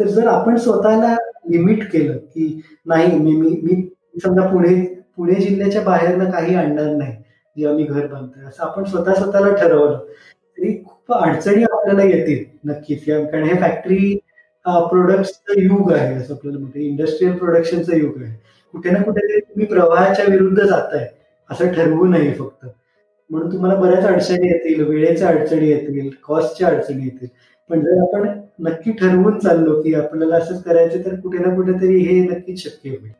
तर जर आपण स्वतःला लिमिट केलं की नाही मी मी मी समजा पुणे पुणे जिल्ह्याच्या बाहेरनं काही आणणार नाही जेव्हा मी घर बांधतोय असं आपण स्वतः स्वतःला ठरवलं तरी खूप अडचणी आपल्याला येतील नक्कीच. कारण हे फॅक्टरी प्रोडक्टचं युग आहे असं आपल्याला म्हणते इंडस्ट्रीयल प्रोडक्शनचं युग आहे. कुठे ना कुठेतरी तुम्ही प्रवाहाच्या विरुद्ध जाताय असं ठरवू नये फक्त. म्हणून तुम्हाला बऱ्याच अडचणी येतील वेळेच्या अडचणी येतील कॉस्टच्या अडचणी येतील. पण जर आपण नक्की ठरवून चाललो की आपल्याला असंच करायचं तर कुठे ना कुठेतरी हे नक्कीच शक्य होईल.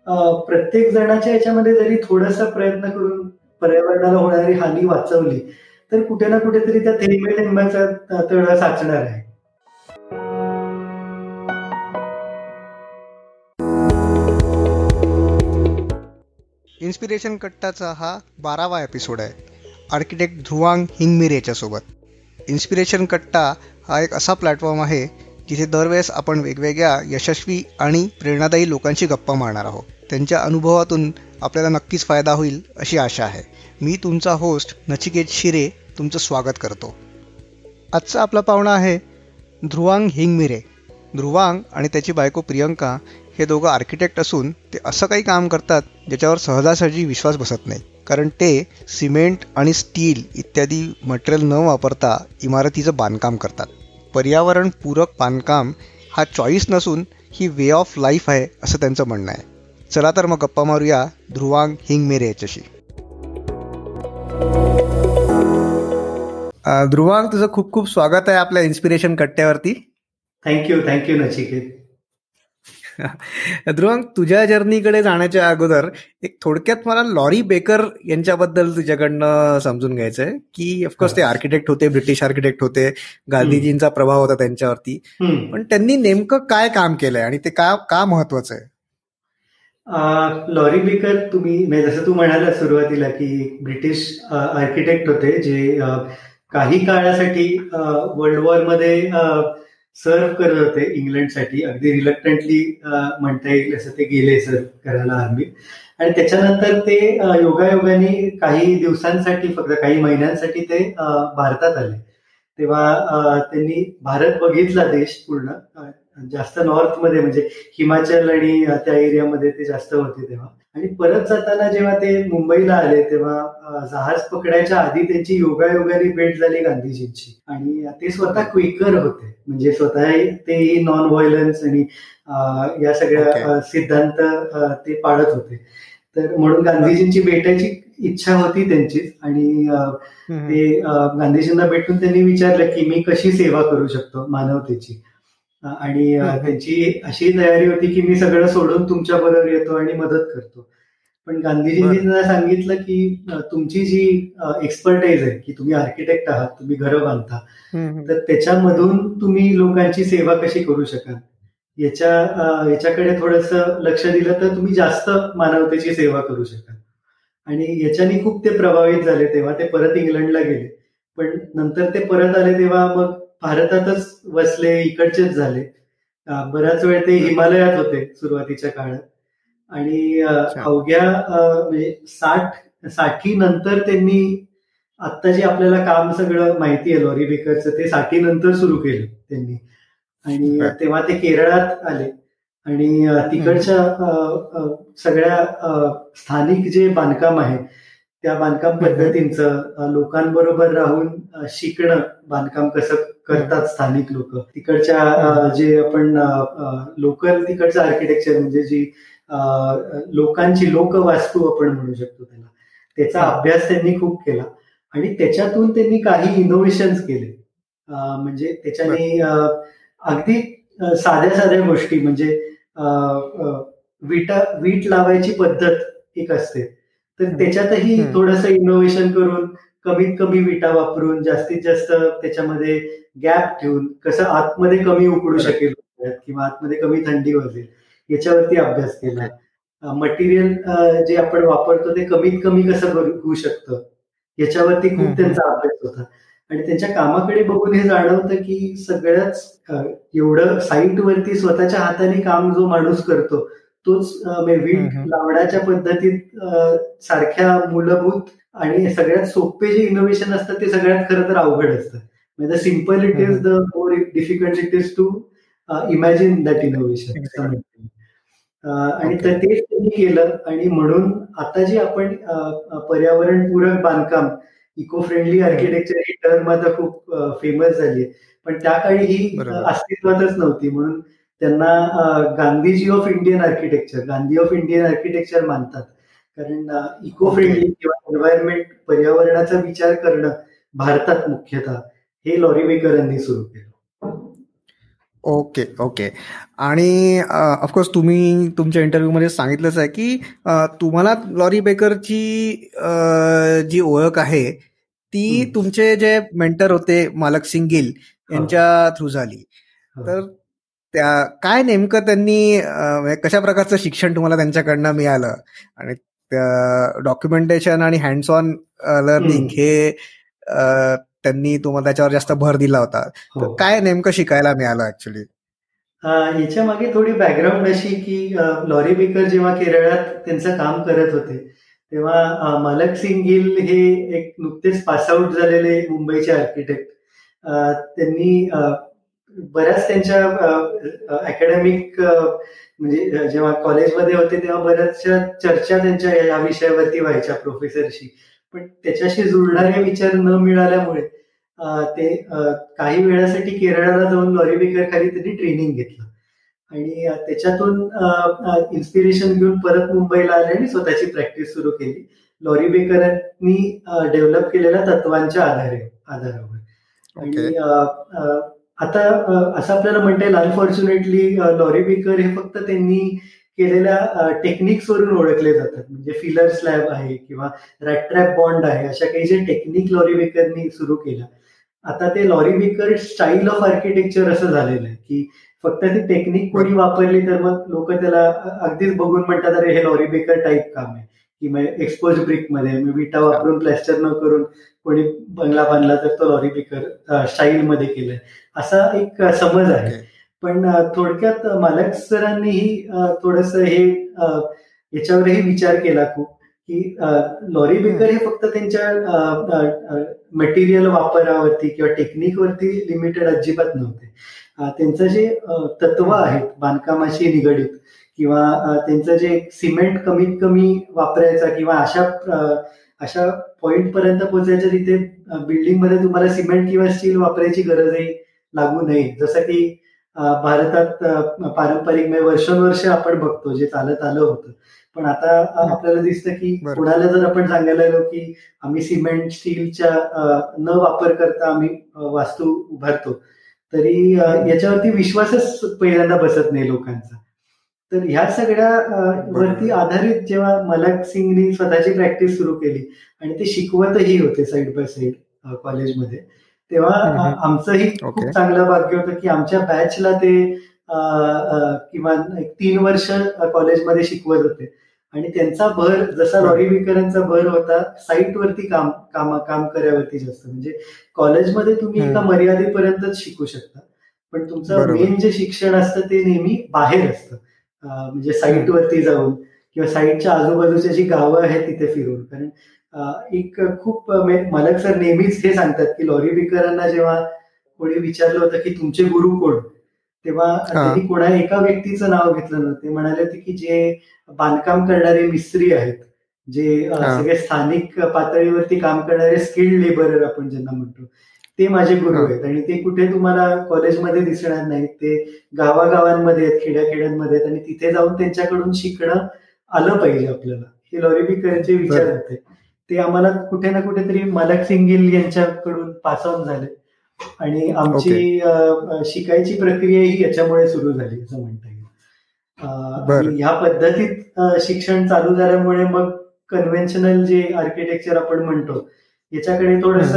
प्रत्येक जणाच्या याच्यामध्ये जरी थोडासा प्रयत्न करून पर्यावरणाला होणारी हानी वाचवली तर कुठे ना कुठेतरी त्या थेंबे थेंबाचा तळा साचणार आहे. इन्स्पिरेशन कट्टाचा हा बारावा एपिसोड आहे. आर्किटेक्ट ध्रुवांग हिंगमिरेच्या याच्यासोबत इन्स्पिरेशन कट्टा हा एक असा प्लॅटफॉर्म आहे जिथे दरवेळेस आपण वेगवेगळ्या यशस्वी आणि प्रेरणादायी लोकांशी गप्पा मारणार आहोत. त्यांच्या अनुभवातून आपल्याला नक्कीच फायदा होईल अशी आशा आहे. मी तुमचा होस्ट नचिकेत शिरे तुमचं स्वागत करतो. आजचा आपला पाहुणा आहे ध्रुवांग हिंगमिरे. ध्रुवांग आणि त्याची बायको प्रियंका हे दोघं आर्किटेक्ट असून ते असं काही काम करतात ज्याच्यावर सहजासहजी विश्वास बसत नाही. कारण ते सिमेंट आणि स्टील इत्यादी मटेरियल न वापरता इमारतीचं बांधकाम करतात. पर्यावरणपूरक बांधकाम हा चॉईस नसून ही वे ऑफ लाईफ आहे असं त्यांचं म्हणणं आहे. चला तर मग गप्पा मारूया ध्रुवांग हिंगमेरे याच्याशी. ध्रुवांग तुझं खूप खूप स्वागत आहे आपल्या inspiration कट्ट्यावरती. Thank you thank you Nachiket. Dhruvang तुझ्या जर्नीकडे जाण्याच्या अगोदर एक थोडक्यात मला लॉरी बेकर यांच्याबद्दल तुझ्याकडनं समजून घ्यायचंय की ऑफकोर्स ते आर्किटेक्ट होते ब्रिटिश आर्किटेक्ट होते गांधीजींचा प्रभाव होता त्यांच्यावरती. पण त्यांनी नेमकं काय काम केलंय आणि ते का का महत्वाचं आहे? लॉरी बेकर तुम्ही म्हणजे जसं तू म्हणाला सुरुवातीला की ब्रिटिश आर्किटेक्ट होते जे काही काळासाठी वर्ल्ड वॉर सर्व्ह करत होते इंग्लंडसाठी. अगदी रिलक्टंटली म्हणता येईल असं ते गेले सर्व करायला आर्मी आणि त्याच्यानंतर ते योगायोगाने काही दिवसांसाठी फक्त काही महिन्यांसाठी ते भारतात आले. तेव्हा त्यांनी भारत बघितला देश पूर्ण. जास्त नॉर्थमध्ये म्हणजे हिमाचल आणि त्या एरियामध्ये ते जास्त होते तेव्हा. आणि परत जाताना जेव्हा ते मुंबईला आले तेव्हा जहाज पकडायच्या आधी त्यांची योगायोगाने भेट झाली गांधीजींची. आणि ते स्वतः क्विकर होते. म्हणजे स्वतः ते नॉन व्हायलन्स आणि या सगळ्या सिद्धांत ते पाळत होते. तर म्हणून गांधीजींची भेटायची इच्छा होती त्यांचीच. आणि ते गांधीजींना भेटून त्यांनी विचारलं की मी कशी सेवा करू शकतो मानवतेची? आणि त्यांची अशी तयारी होती की मी सगळं सोडून तुमच्या बरोबर येतो आणि मदत करतो. पण गांधीजींनी त्यांना सांगितलं की तुमची जी एक्सपर्टाईज आहे की तुम्ही आर्किटेक्ट आहात तुम्ही घरं बांधता तर त्याच्यामधून तुम्ही लोकांची सेवा कशी करू शकाल? याच्या याच्याकडे थोडस लक्ष दिलं तर तुम्ही जास्त मानवतेची सेवा करू शकाल. आणि याच्याने खूप ते प्रभावित झाले तेव्हा ते परत इंग्लंडला गेले. पण नंतर ते परत आले तेव्हा मग भारतातच वसले इकडचेच झाले. बऱ्याच वेळ ते हिमालयात होते सुरुवातीच्या काळात. आणि अवघ्या म्हणजे साठसाठी नंतर त्यांनी आता जे आपल्याला काम सगळं माहिती आहे लॉरी बेकरचं ते साठी नंतर सुरू केलं त्यांनी. आणि तेव्हा ते केरळात आले. आणि तिकडच्या सगळ्या स्थानिक जे बांधकाम आहे त्या बांधकाम पद्धतींचं लोकांबरोबर राहून शिकणं बांधकाम कसं करतात स्थानिक लोक. तिकडच्या जे आपण लोकल तिकडचं आर्किटेक्चर म्हणजे जी लोकांची लोकवास्तू आपण म्हणू शकतो त्याला. त्याचा अभ्यास त्यांनी खूप केला आणि त्याच्यातून त्यांनी काही इनोव्हेशन केले. म्हणजे त्याच्याने अगदी साध्या साध्या गोष्टी म्हणजे विटा वीट लावायची पद्धत एक असते. तर त्याच्यातही थोडस इनोव्हेशन करून कमीत कमी विटा वापरून जास्तीत जास्त त्याच्यामध्ये गॅप ठेवून कसं आतमध्ये कमी उकडू शकेल किंवा आतमध्ये कमी थंडी वाजेल याच्यावरती अभ्यास केला. मटेरियल जे आपण वापरतो ते कमीत कमी कसं होऊ शकतं याच्यावरती खूप त्यांचा अभ्यास होता. आणि त्यांच्या कामाकडे बघून हे जाणवतं की सगळ्याच एवढं साईटवरती स्वतःच्या हाताने काम जो माणूस करतो तोच वीट लावण्याच्या पद्धतीत सारख्या मूलभूत आणि सगळ्यात सोपे जे इनोव्हेशन असतात ते सगळ्यात खरं तर अवघड असतं. म्हणजे simple it is the more difficult it is to imagine that innovation आणि तर तेच त्यांनी केलं आणि म्हणून आता जे आपण पर्यावरणपूरक बांधकाम इको फ्रेंडली आर्किटेक्चर ही टर्म आता खूप फेमस झाली पण त्या काळी ही अस्तित्वातच नव्हती. म्हणून त्यांना Gandhiji of Indian architecture Gandhi of Indian architecture मानतात. कारण इको फ्रेंडली किंवा एन्व्हायरमेंट पर्यावरणाचा विचार करणं भारतात मुख्यतः हे लॉरी बेकरांनी सुरू केलं. ओके ओके आणि ऑफकोर्स तुम्ही तुमच्या इंटरव्ह्यूमध्ये सांगितलंच आहे की तुम्हाला लॉरी बेकरची जी ओळख आहे ती तुमचे जे मेंटर होते मालक सिंग गिल यांच्या थ्रू झाली. तर त्या काय नेमकं त्यांनी म्हणजे कशा प्रकारचं शिक्षण तुम्हाला त्यांच्याकडनं मिळालं? आणि डॉक्युमेंटेशन आणि हँड्स ऑन लर्निंग हे त्यांनी तुम्हाला त्याच्यावर जास्त भर दिला होता. हो. काय नेमकं शिकायला मिळालं ऍक्च्युली याच्या मागे थोडी बॅकग्राऊंड अशी की लॉरी बेकर जेव्हा केरळात त्यांचं काम करत होते तेव्हा मालक सिंग गिल हे एक नुकतेच पासआउट झालेले मुंबईचे आर्किटेक्ट त्यांनी बऱ्याच त्यांच्या अकॅडमिक म्हणजे जेव्हा कॉलेजमध्ये होते तेव्हा बऱ्याचशा चर्चा त्यांच्या या विषयावरती व्हायच्या प्रोफेसरशी पण त्याच्याशी जुळणारे विचार न मिळाल्यामुळे ते काही वेळासाठी केरळाला जाऊन लॉरी बेकर खाली त्यांनी ट्रेनिंग घेतलं. आणि त्याच्यातून इन्स्पिरेशन घेऊन परत मुंबईला आले आणि स्वतःची प्रॅक्टिस सुरू केली. लॉरी बेकरांनी डेव्हलप केलेल्या तत्वांच्या आधारे आधारावर. आणि आता असं आपल्याला म्हणता येईल अनफॉर्च्युनेटली लॉरी बेकर हे फक्त त्यांनी केलेल्या टेक्निक्स वरून ओळखले जातात. म्हणजे फिलर स्लॅब आहे किंवा रॅट्रॅप बॉन्ड आहे अशा काही जे टेक्निक लॉरी बेकरनी सुरू केलं आता ते Laurie Baker style of architecture असं झालेलं आहे की फक्त ती टेक्निक कोणी वापरली तर मग लोक त्याला अगदीच बघून म्हणतात अरे हे लॉरी बेकर टाईप काम आहे. की मग एक्सपोज ब्रिकमध्ये विटा वापरून प्लॅस्टर न करून कोणी बंगला बांधला तर तो लॉरी बेकर स्टाईल मध्ये केलाय असा एक समज आहे. पण थोडक्यात मालक सरांनीही थोडस हे याच्यावरही विचार केला खूप की लॉरी बेकर हे फक्त त्यांच्या मटेरियल वापरावरती किंवा टेक्निकवरती लिमिटेड अजिबात नव्हते. त्यांचं जे तत्व आहेत बांधकामाशी निगडीत किंवा त्यांचं जे सिमेंट कमीत कमी वापरायचा किंवा अशा अशा पॉइंट पर्यंत पोहोचायच्या तिथे बिल्डिंगमध्ये तुम्हाला सिमेंट किंवा स्टील वापरायची गरजही लागू नये. जसं की भारतात पारंपरिक म्हणजे वर्षानुवर्ष आपण बघतो जे चालत आलं होतं. पण आता आपल्याला दिसतं की कोणाला जर आपण सांगायला गेलो की आम्ही सिमेंट स्टीलच्या न वापर करता आम्ही वास्तू उभारतो तरी याच्यावरती विश्वासच पहिल्यांदा बसत नाही लोकांचा. तर ह्या सगळ्या वरती आधारित जेव्हा मलक सिंगनी स्वतःची प्रॅक्टिस सुरू केली आणि ते शिकवतही होते साईड बाय साईड कॉलेजमध्ये तेव्हा आमचंही खूप चांगलं भाग्य होतं की आमच्या बॅचला ते किमान एक तीन वर्ष कॉलेजमध्ये शिकवत होते. आणि त्यांचा भर जसा लॉरी विकरांचा भर होता साईटवरती काम काम काम करावरती जास्त. म्हणजे कॉलेजमध्ये तुम्ही एका मर्यादेपर्यंतच शिकू शकता. पण तुमचं मेन जे शिक्षण असतं ते नेहमी बाहेर असतं. म्हणजे साईटवरती जाऊन किंवा साईटच्या आजूबाजूच्या जी गावं आहेत तिथे फिरून. कारण एक खूप मलक सर नेहमीच हे सांगतात की लॉरी बिकरांना जेव्हा कोणी विचारलं होतं की तुमचे गुरु कोण? तेव्हा त्यांनी कोणा एका व्यक्तीचं नाव घेतलं नव्हतं. ते म्हणाले होते की जे बांधकाम करणारे मिस्त्री आहेत जे सगळे स्थानिक पातळीवरती काम करणारे स्किल्ड लेबरर आपण ज्यांना म्हणतो ते माझे गुरु आहेत आणि ते कुठे तुम्हाला कॉलेजमध्ये दिसणार नाहीत ते गावागावांमध्ये आहेत खेड्याखेड्यांमध्ये आहेत आणि तिथे जाऊन त्यांच्याकडून शिकणं आलं पाहिजे आपल्याला. हे लॉरी बिकरचे विचार होते. ते आम्हाला कुठे ना कुठेतरी मलक सिंगिल यांच्याकडून पास ऑन झाले. आणि आमची शिकायची प्रक्रिया ही याच्यामुळे सुरू झाली असं म्हणता येईल. ह्या पद्धतीत शिक्षण चालू झाल्यामुळे मग कन्व्हेन्शनल जे आर्किटेक्चर आपण म्हणतो याच्याकडे थोडस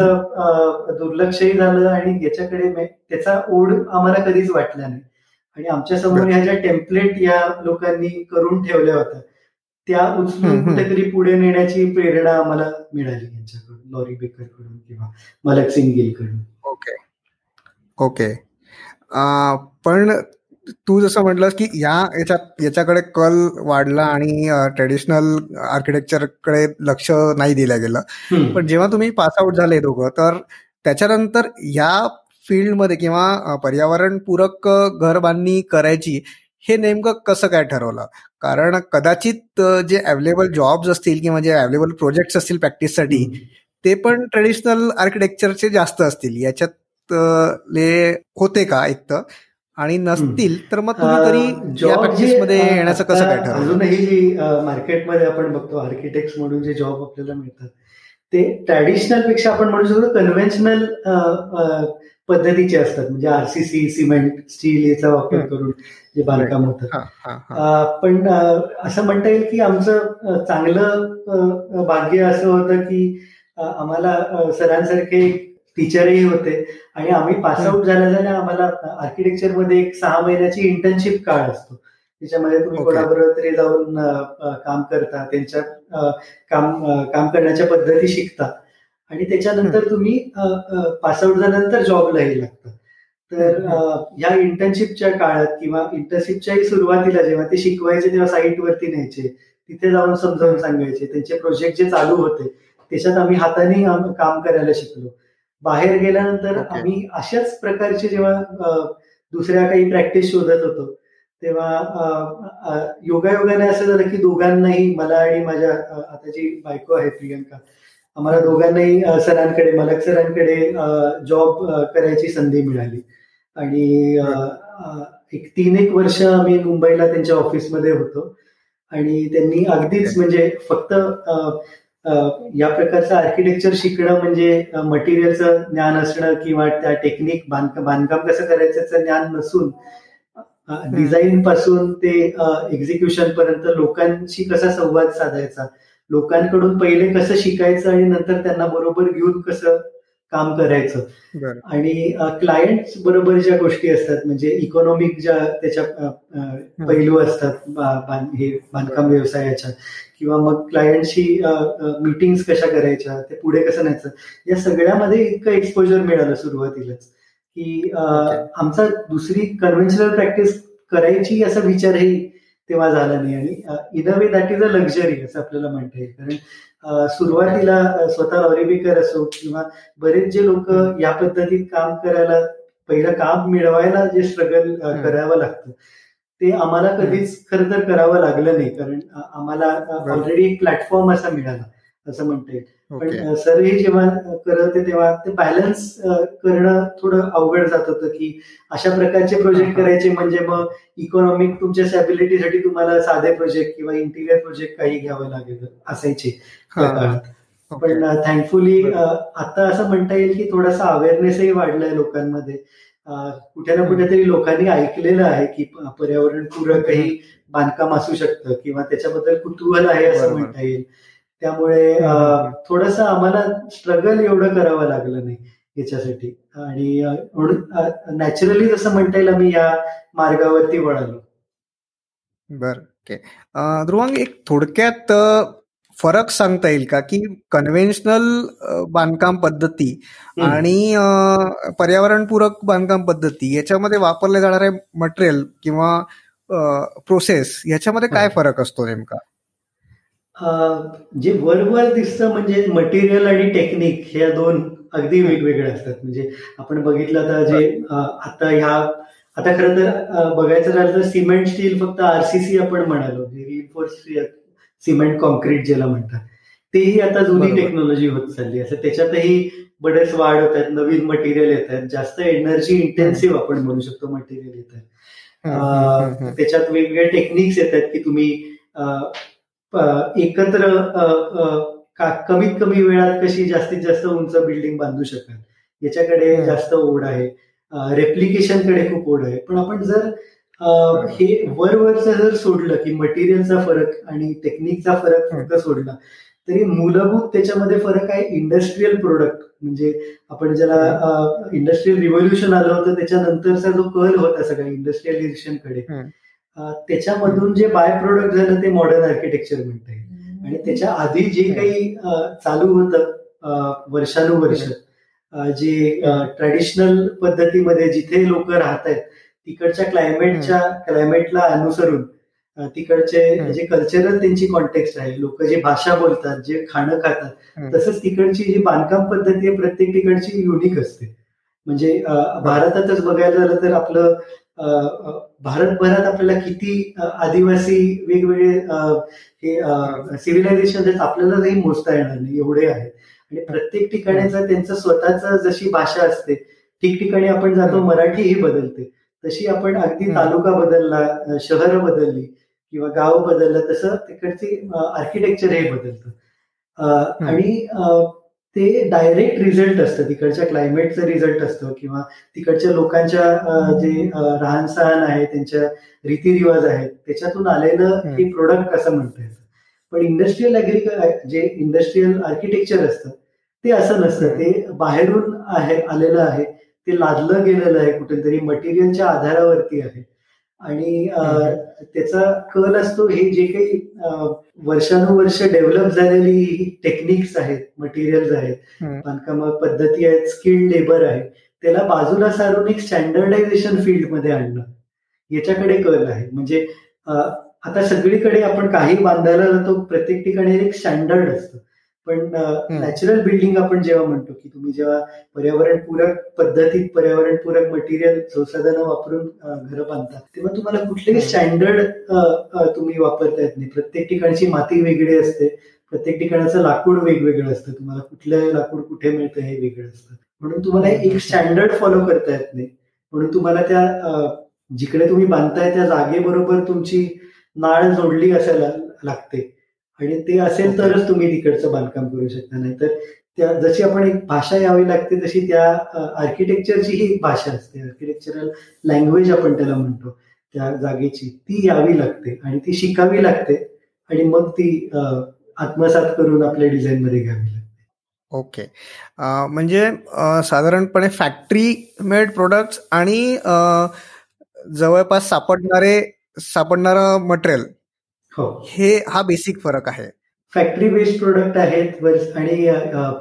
दुर्लक्षही झालं आणि याच्याकडे त्याचा ओढ आम्हाला कधीच वाटला नाही. आणि आमच्यासमोर ह्या ज्या टेम्पलेट या लोकांनी करून ठेवल्या होत्या त्या उचलून कुठेतरी पुढे नेण्याची प्रेरणा आम्हाला मिळाली यांच्याकडून लॉरी बेकरकडून किंवा मलक सिंग गिलकडून ओके. ओके पण तू जसं म्हटलंस की या याच्यात याच्याकडे कल वाढला आणि ट्रेडिशनल आर्किटेक्चरकडे लक्ष नाही दिलं गेलं. पण जेव्हा तुम्ही पास आउट झाले दोघं तर त्याच्यानंतर या फील्डमध्ये किंवा पर्यावरणपूरक घर बांधणी करायची हे नेमकं कसं काय ठरवलं? कारण कदाचित जे अवेलेबल जॉब्स असतील किंवा जे अवेलेबल प्रोजेक्ट असतील प्रॅक्टिससाठी ते पण ट्रेडिशनल आर्किटेक्चरचे जास्त असतील. याच्यात होते का एक तर? आणि नसतील तर मग तुम्ही तरी या प्रॅक्टिसमध्ये येण्याचं कसं काय अजूनही जी मार्केटमध्ये आपण बघतो आर्किटेक्ट म्हणून जे जॉब आपल्याला मिळतात ते ट्रॅडिशनलपेक्षा आपण म्हणू शकतो कन्व्हेन्शनल पद्धतीचे असतात. म्हणजे आरसीसी सिमेंट स्टील याचा वापर करून जे बांधकाम होतं. पण असं म्हणता येईल की आमचं चांगलं भाग्य असं होतं की आम्हाला सरांसारखे टीचरही होते. आणि आम्ही पासआउट झाल्याने आम्हाला आर्किटेक्चरमध्ये एक सहा महिन्याची इंटर्नशिप काळ असतो. त्याच्यामध्ये तुम्ही कोणाबरोबर तरी जाऊन काम करता त्यांच्या काम काम करण्याच्या पद्धती शिकता. आणि त्याच्यानंतर तुम्ही पासआउट झाल्यानंतर जॉबलाही लागता. तर ह्या इंटर्नशिपच्या काळात किंवा इंटर्नशिपच्याही सुरुवातीला जेव्हा ते शिकवायचे तेव्हा साईटवरती न्यायचे. तिथे जाऊन समजावून सांगायचे. त्यांचे प्रोजेक्ट जे चालू होते त्याच्यात आम्ही हाताने काम करायला शिकलो. बाहेर गेल्यानंतर आम्ही अशाच प्रकारचे जेव्हा दुसऱ्या काही प्रॅक्टिस शोधत होतो तेव्हा योगायोगाने असं झालं की दोघांनाही मला आणि माझ्या आता जी बायको आहे प्रियंका आम्हाला दोघांनाही सरांकडे मलक सरांकडे जॉब करायची संधी मिळाली. आणि एक तीन एक वर्ष आम्ही मुंबईला त्यांच्या ऑफिसमध्ये होतो. आणि त्यांनी अगदीच म्हणजे फक्त या प्रकारचं आर्किटेक्चर शिकणं म्हणजे मटेरियलचं ज्ञान असणं किंवा त्या टेक्निक बांधकाम कसं करायचं ज्ञान नसून डिझाईन पासून ते एक्झिक्युशन पर्यंत लोकांशी कसा संवाद साधायचा? लोकांकडून पहिले कसं शिकायचं आणि नंतर त्यांना बरोबर घेऊन कसं काम करायचं? आणि क्लायंट बरोबर ज्या गोष्टी असतात म्हणजे इकॉनॉमिक ज्या त्याच्या पैलू असतात हे बांधकाम व्यवसायाच्या किंवा मग क्लायंटशी मिटिंग कशा करायच्या ते पुढे कसं न्यायचं या सगळ्यामध्ये इतकं एक्सपोजर मिळालं सुरुवातीलाच की आमचा दुसरी कन्व्हेन्शनल प्रॅक्टिस करायची असा विचारही तेव्हा झाला नाही. आणि in a way that is a luxury असं आपल्याला म्हणता येईल. कारण सुरुवातीला स्वतः लॉरीबेकर असो किंवा बरेच जे लोक या पद्धतीत काम करायला पहिलं काम मिळवायला जे स्ट्रगल करावं लागतं. ते आम्हाला कधीच खरं तर करावं लागलं नाही कारण आम्हाला ऑलरेडी एक प्लॅटफॉर्म असा मिळाला असं म्हणता येईल. पण सर हे जेव्हा करत होते तेव्हा ते बॅलन्स करणं थोडं अवघड जात होतं की अशा प्रकारचे प्रोजेक्ट करायचे म्हणजे मग इकॉनॉमिक तुमच्या स्टॅबिलिटीसाठी तुम्हाला साधे प्रोजेक्ट किंवा इंटिरियर प्रोजेक्ट काही घ्यावं लागेल असायचे पण थँकफुली आता असं म्हणता येईल की थोडासा अवेअरनेसही वाढलाय लोकांमध्ये. कुठे ना कुठेतरी लोकांनी ऐकलेलं आहे की पर्यावरण पूरकही बांधकाम असू शकतं किंवा त्याच्याबद्दल कुतूहल आहे असं म्हणता येईल. त्यामुळे थोडस आम्हाला स्ट्रगल एवढं करावं लागलं नाही याच्यासाठी. आणि नॅचरली जसं म्हणता येईल आम्ही या मार्गावरती वळालो. बर ओके. ध्रुवांग एक थोडक्यात फरक सांगता येईल का की कन्व्हेन्शनल बांधकाम पद्धती आणि पर्यावरणपूरक बांधकाम पद्धती याच्यामध्ये वापरले जाणारे मटेरियल किंवा प्रोसेस याच्यामध्ये काय फरक असतो नेमका? जे वरवर दिसतं म्हणजे मटेरियल आणि टेक्निक ह्या दोन अगदी वेगवेगळे असतात. म्हणजे आपण बघितलं तर जे आता ह्या आता खरं तर बघायचं झालं तर सिमेंट स्टील फक्त आरसीसी आपण म्हणालो. रिइन्फोर्स सिमेंट कॉन्क्रीट ज्याला म्हणतात. तेही आता जुनी टेक्नॉलॉजी होत चालली असं त्याच्यातही बरेच वाढ होत आहेत. नवीन मटेरियल येत आहेत. जास्त एनर्जी इंटेन्सिव्ह आपण म्हणू शकतो मटेरियल येत आहेत. त्याच्यात वेगवेगळे टेक्निक्स येत आहेत की तुम्ही एकत्र कमीत कमी वेळात कशी जास्तीत जास्त उंच बिल्डिंग बांधू शकाल? याच्याकडे जास्त ओढ आहे. रेप्लिकेशनकडे खूप ओढ आहे. पण आपण जर हे वरवरचं जर सोडलं की मटेरियलचा फरक आणि टेक्निकचा फरक फक्त सोडला तरी मूलभूत त्याच्यामध्ये फरक आहे इंडस्ट्रीयल प्रोडक्ट म्हणजे आपण ज्याला इंडस्ट्रीयल रिव्होल्युशन आलं होतं त्याच्यानंतरचा जो कल होता सगळ्या इंडस्ट्रियलायझेशनकडे त्याच्यामधून जे बाय प्रोडक्ट झालं ते मॉडर्न आर्किटेक्चर म्हणता येईल. आणि त्याच्या आधी जे काही चालू होतं वर्षानुवर्ष जे ट्रॅडिशनल पद्धतीमध्ये जिथे लोक राहत आहेत तिकडच्या क्लायमेटच्या क्लायमेटला अनुसरून तिकडचे जे कल्चरल त्यांची कॉन्टेक्स्ट आहे लोक जे भाषा बोलतात जे खाणं खातात तसंच तिकडची जी बांधकाम पद्धती आहे प्रत्येक ठिकाणची युनिक असते. म्हणजे भारतातच बघायला झालं तर आपलं भारतभरात आपल्याला किती आदिवासी वेगवेगळे हे सिव्हिलायझेशन आपल्याला काही मोजता येणार नाही एवढे आहेत आणि प्रत्येक ठिकाणीचा त्यांचं स्वतःच जशी भाषा असते ठिकठिकाणी आपण जातो मराठी ही बदलते. तशी आपण अगदी तालुका बदलला शहर बदलली किंवा गाव बदललं तसं तिकडचे आर्किटेक्चर हे बदलतं. आणि ते डायरेक्ट रिझल्ट असतं. तिकडच्या क्लायमेटचं रिझल्ट असतं किंवा तिकडच्या लोकांच्या जे राहण सहन आहे त्यांच्या रीतिरिवाज आहेत त्याच्यातून आलेलं हे प्रोडक्ट असं म्हणता येतं? पण इंडस्ट्रीयल अॅग्रिकल जे इंडस्ट्रीयल आर्किटेक्चर असतं ते असं नसतं. ते बाहेरून आहे आलेलं आहे. ते लादलं गेलेलं आहे कुठेतरी मटेरियलच्या आधारावरती आहे. आणि त्याचा कल असतो हे जे काही वर्षानुवर्ष डेव्हलप झालेली टेक्निक्स आहेत मटेरियल्स आहेत बांधकाम पद्धती आहेत स्किल्ड लेबर आहे त्याला बाजूला सारून एक स्टँडर्डायझेशन फील्डमध्ये आणणं याच्याकडे कल आहे. म्हणजे आता सगळीकडे आपण काही बांधायला जातो प्रत्येक ठिकाणी एक स्टँडर्ड असतं. पण नॅचरल बिल्डिंग आपण जेव्हा म्हणतो की तुम्ही जेव्हा पर्यावरणपूरक पद्धतीत पर्यावरणपूरक मटेरियल संसाधनं वापरून घर बांधता तेव्हा तुम्हाला कुठलेही स्टँडर्ड तुम्ही वापरता येत नाही. प्रत्येक ठिकाणची माती वेगळी असते. प्रत्येक ठिकाणाचं लाकूड वेगवेगळं असतं. तुम्हाला कुठलं लाकूड कुठे मिळतं हे वेगळं असतं. म्हणून तुम्हाला एक स्टँडर्ड फॉलो करता येत नाही. म्हणून तुम्हाला त्या जिकडे तुम्ही बांधताय त्या जागेबरोबर तुमची नाळ जोडली असायला लागते. आणि ते असेल तरच तुम्ही तिकडचं बांधकाम करू शकता. नाही तर त्या जशी आपण एक भाषा यावी लागते तशी त्या आर्किटेक्चरची ही भाषा असते. आर्किटेक्चरल लँग्वेज आपण त्याला म्हणतो. त्या जागेची. ती यावी लागते आणि ती शिकावी लागते आणि मग ती आत्मसात करून आपल्या डिझाईन मध्ये घ्यावी लागते. ओके. म्हणजे साधारणपणे फॅक्टरी मेड प्रोडक्ट्स आणि जवळपास सापडणारे सापडणारं मटेरियल हो. हे हा बेसिक फरक आहे. फॅक्टरी बेस्ड प्रोडक्ट आहेत आणि